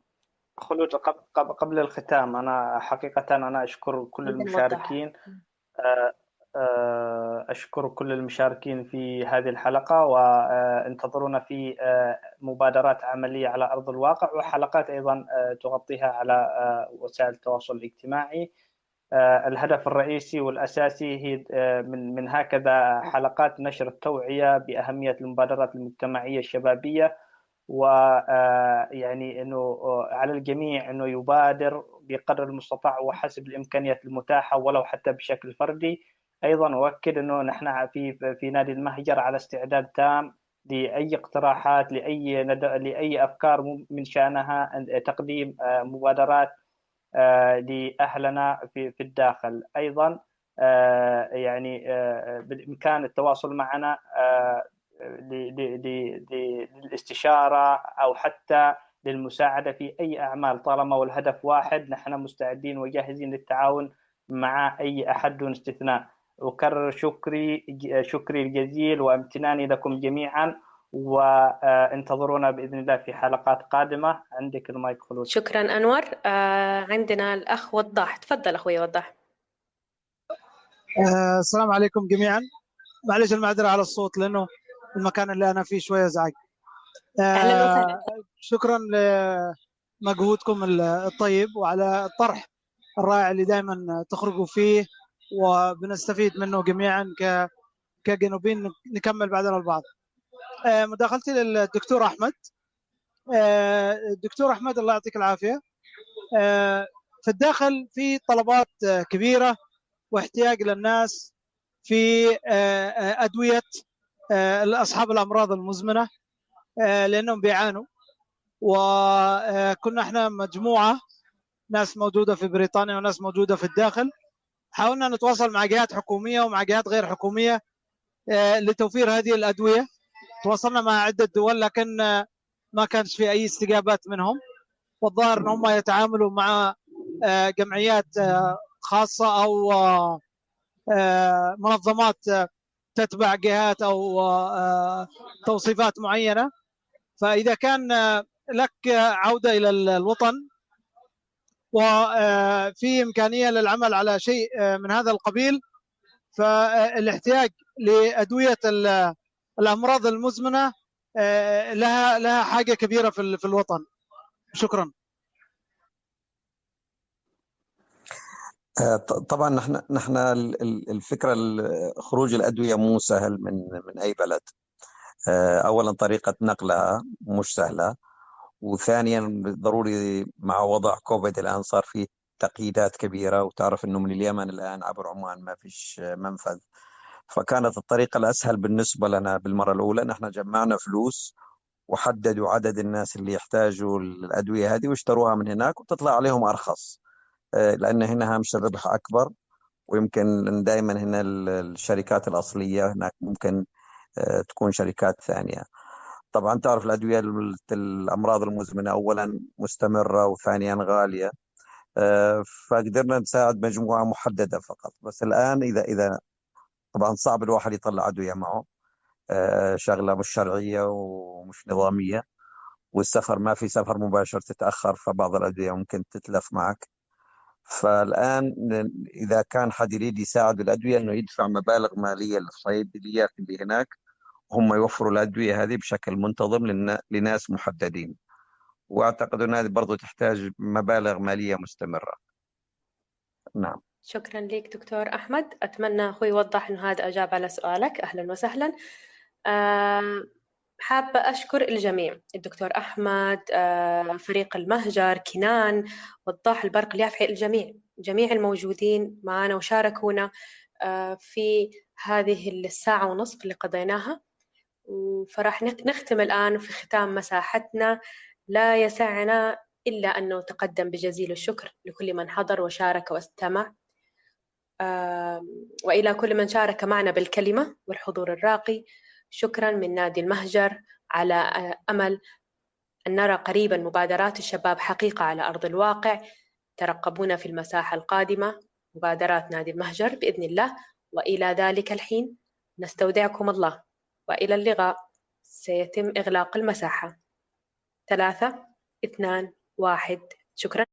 خلود قبل الختام أنا حقيقة أنا أشكر كل المشاركين. أشكر كل المشاركين في هذه الحلقة وانتظرونا في آه، مبادرات عملية على أرض الواقع وحلقات أيضا آه، تغطيها على وسائل التواصل الاجتماعي. الهدف الرئيسي والأساسي هي من من هكذا حلقات نشر التوعية بأهمية المبادرات المجتمعية الشبابية ويعني إنه على الجميع إنه يبادر بقدر المستطاع وحسب الإمكانيات المتاحة ولو حتى بشكل فردي. أيضا أؤكد إنه نحن في في نادي المهجر على استعداد تام لأي اقتراحات لأي لأي أفكار من شأنها تقديم آه، مبادرات آه، لأهلنا في في الداخل. أيضا آه، يعني بالامكان التواصل معنا للاستشارة أو حتى للمساعدة في أي أعمال. طالما والهدف واحد نحن مستعدين وجاهزين للتعاون مع أي أحد دون استثناء. أكرر شكري شكري الجزيل وامتناني لكم جميعا وانتظرونا بإذن الله في حلقات قادمة. عندك المايك خلود. شكرا أنور. آه، عندنا الأخ وضاح. تفضل أخوي وضاح. آه، السلام عليكم جميعا. معلش المعذرة على الصوت لأنه المكان اللي أنا فيه شوية ازعج آه، شكرا لمجهودكم الطيب وعلى الطرح الرائع اللي دائما تخرجوا فيه. وبنستفيد منه جميعا ك كجنوبيين نكمل بعدنا البعض. آه، مداخلتي للدكتور أحمد. آه، الدكتور أحمد الله يعطيك العافية. آه، في الداخل في طلبات كبيرة واحتياج للناس في أدوية اصحاب الأمراض المزمنة لأنهم بيعانوا. وكنا إحنا مجموعة ناس موجودة في بريطانيا وناس موجودة في الداخل. حاولنا نتواصل مع جهات حكومية ومع جهات غير حكومية آه، لتوفير هذه الأدوية. تواصلنا مع عدة دول لكن آه، ما كانش في أي استجابات منهم. والظاهر إن هم يتعاملوا مع آه، جمعيات خاصة أو منظمات تتبع جهات أو توصيفات معينة. فإذا كان لك عودة إلى الوطن وفي إمكانية للعمل على شيء من هذا القبيل. فالاحتياج لأدوية الأمراض المزمنة لها لها حاجة كبيرة في في الوطن. شكرا. طبعا نحن نحن الفكرة خروج الأدوية مو سهل من من أي بلد. اولا طريقة نقلها مش سهلة. وثانيا ضروري مع وضع كوفيد الآن صار في تقييدات كبيرة وتعرف إنه من اليمن الآن عبر عمان ما فيش منفذ. فكانت الطريقة الأسهل بالنسبة لنا بالمرة الأولى نحن جمعنا فلوس وحددوا عدد الناس اللي يحتاجوا الأدوية هذه واشتروها من هناك وتطلع عليهم أرخص. آه، لأن هنا هامش الربح أكبر ويمكن دائما هنا الشركات الأصلية هناك ممكن آه، تكون شركات ثانية. طبعا تعرف الأدوية الأمراض المزمنة اولا مستمرة وثانيا غالية. آه، فقدرنا نساعد مجموعة محددة فقط. بس الآن إذا إذا طبعا صعب الواحد يطلع أدوية معه. آه، شغلة مش شرعية ومش نظامية والسفر ما في سفر مباشر تتأخر فبعض الأدوية ممكن تتلف معك. فالآن إذا كان حد يريد يساعد بالادويه إنه يدفع مبالغ مالية للصيدليات اللي هناك هم يوفروا الأدوية هذه بشكل منتظم لناس محددين. وأعتقد أن هذه برضه تحتاج مبالغ مالية مستمرة. نعم. شكرا لك دكتور أحمد. أتمنى أخوي يوضح أنه هذا أجاب على سؤالك. أهلا وسهلا. حابة أشكر الجميع. الدكتور أحمد فريق المهجر كنان وضاح البرق اليافعي الجميع. جميع الموجودين معنا وشاركونا في هذه الساعة ونصف اللي قضيناها. فراح نختم الآن في ختام مساحتنا. لا يسعنا إلا أن نتقدم بجزيل الشكر لكل من حضر وشارك واستمع. وإلى كل من شارك معنا بالكلمة والحضور الراقي. شكرا من نادي المهجر على أمل أن نرى قريبا مبادرات الشباب حقيقة على أرض الواقع. ترقبونا في المساحة القادمة. مبادرات نادي المهجر بإذن الله. وإلى ذلك الحين نستودعكم الله. وإلى اللقاء. سيتم إغلاق المساحة. ثلاثة اثنان واحد. شكرا.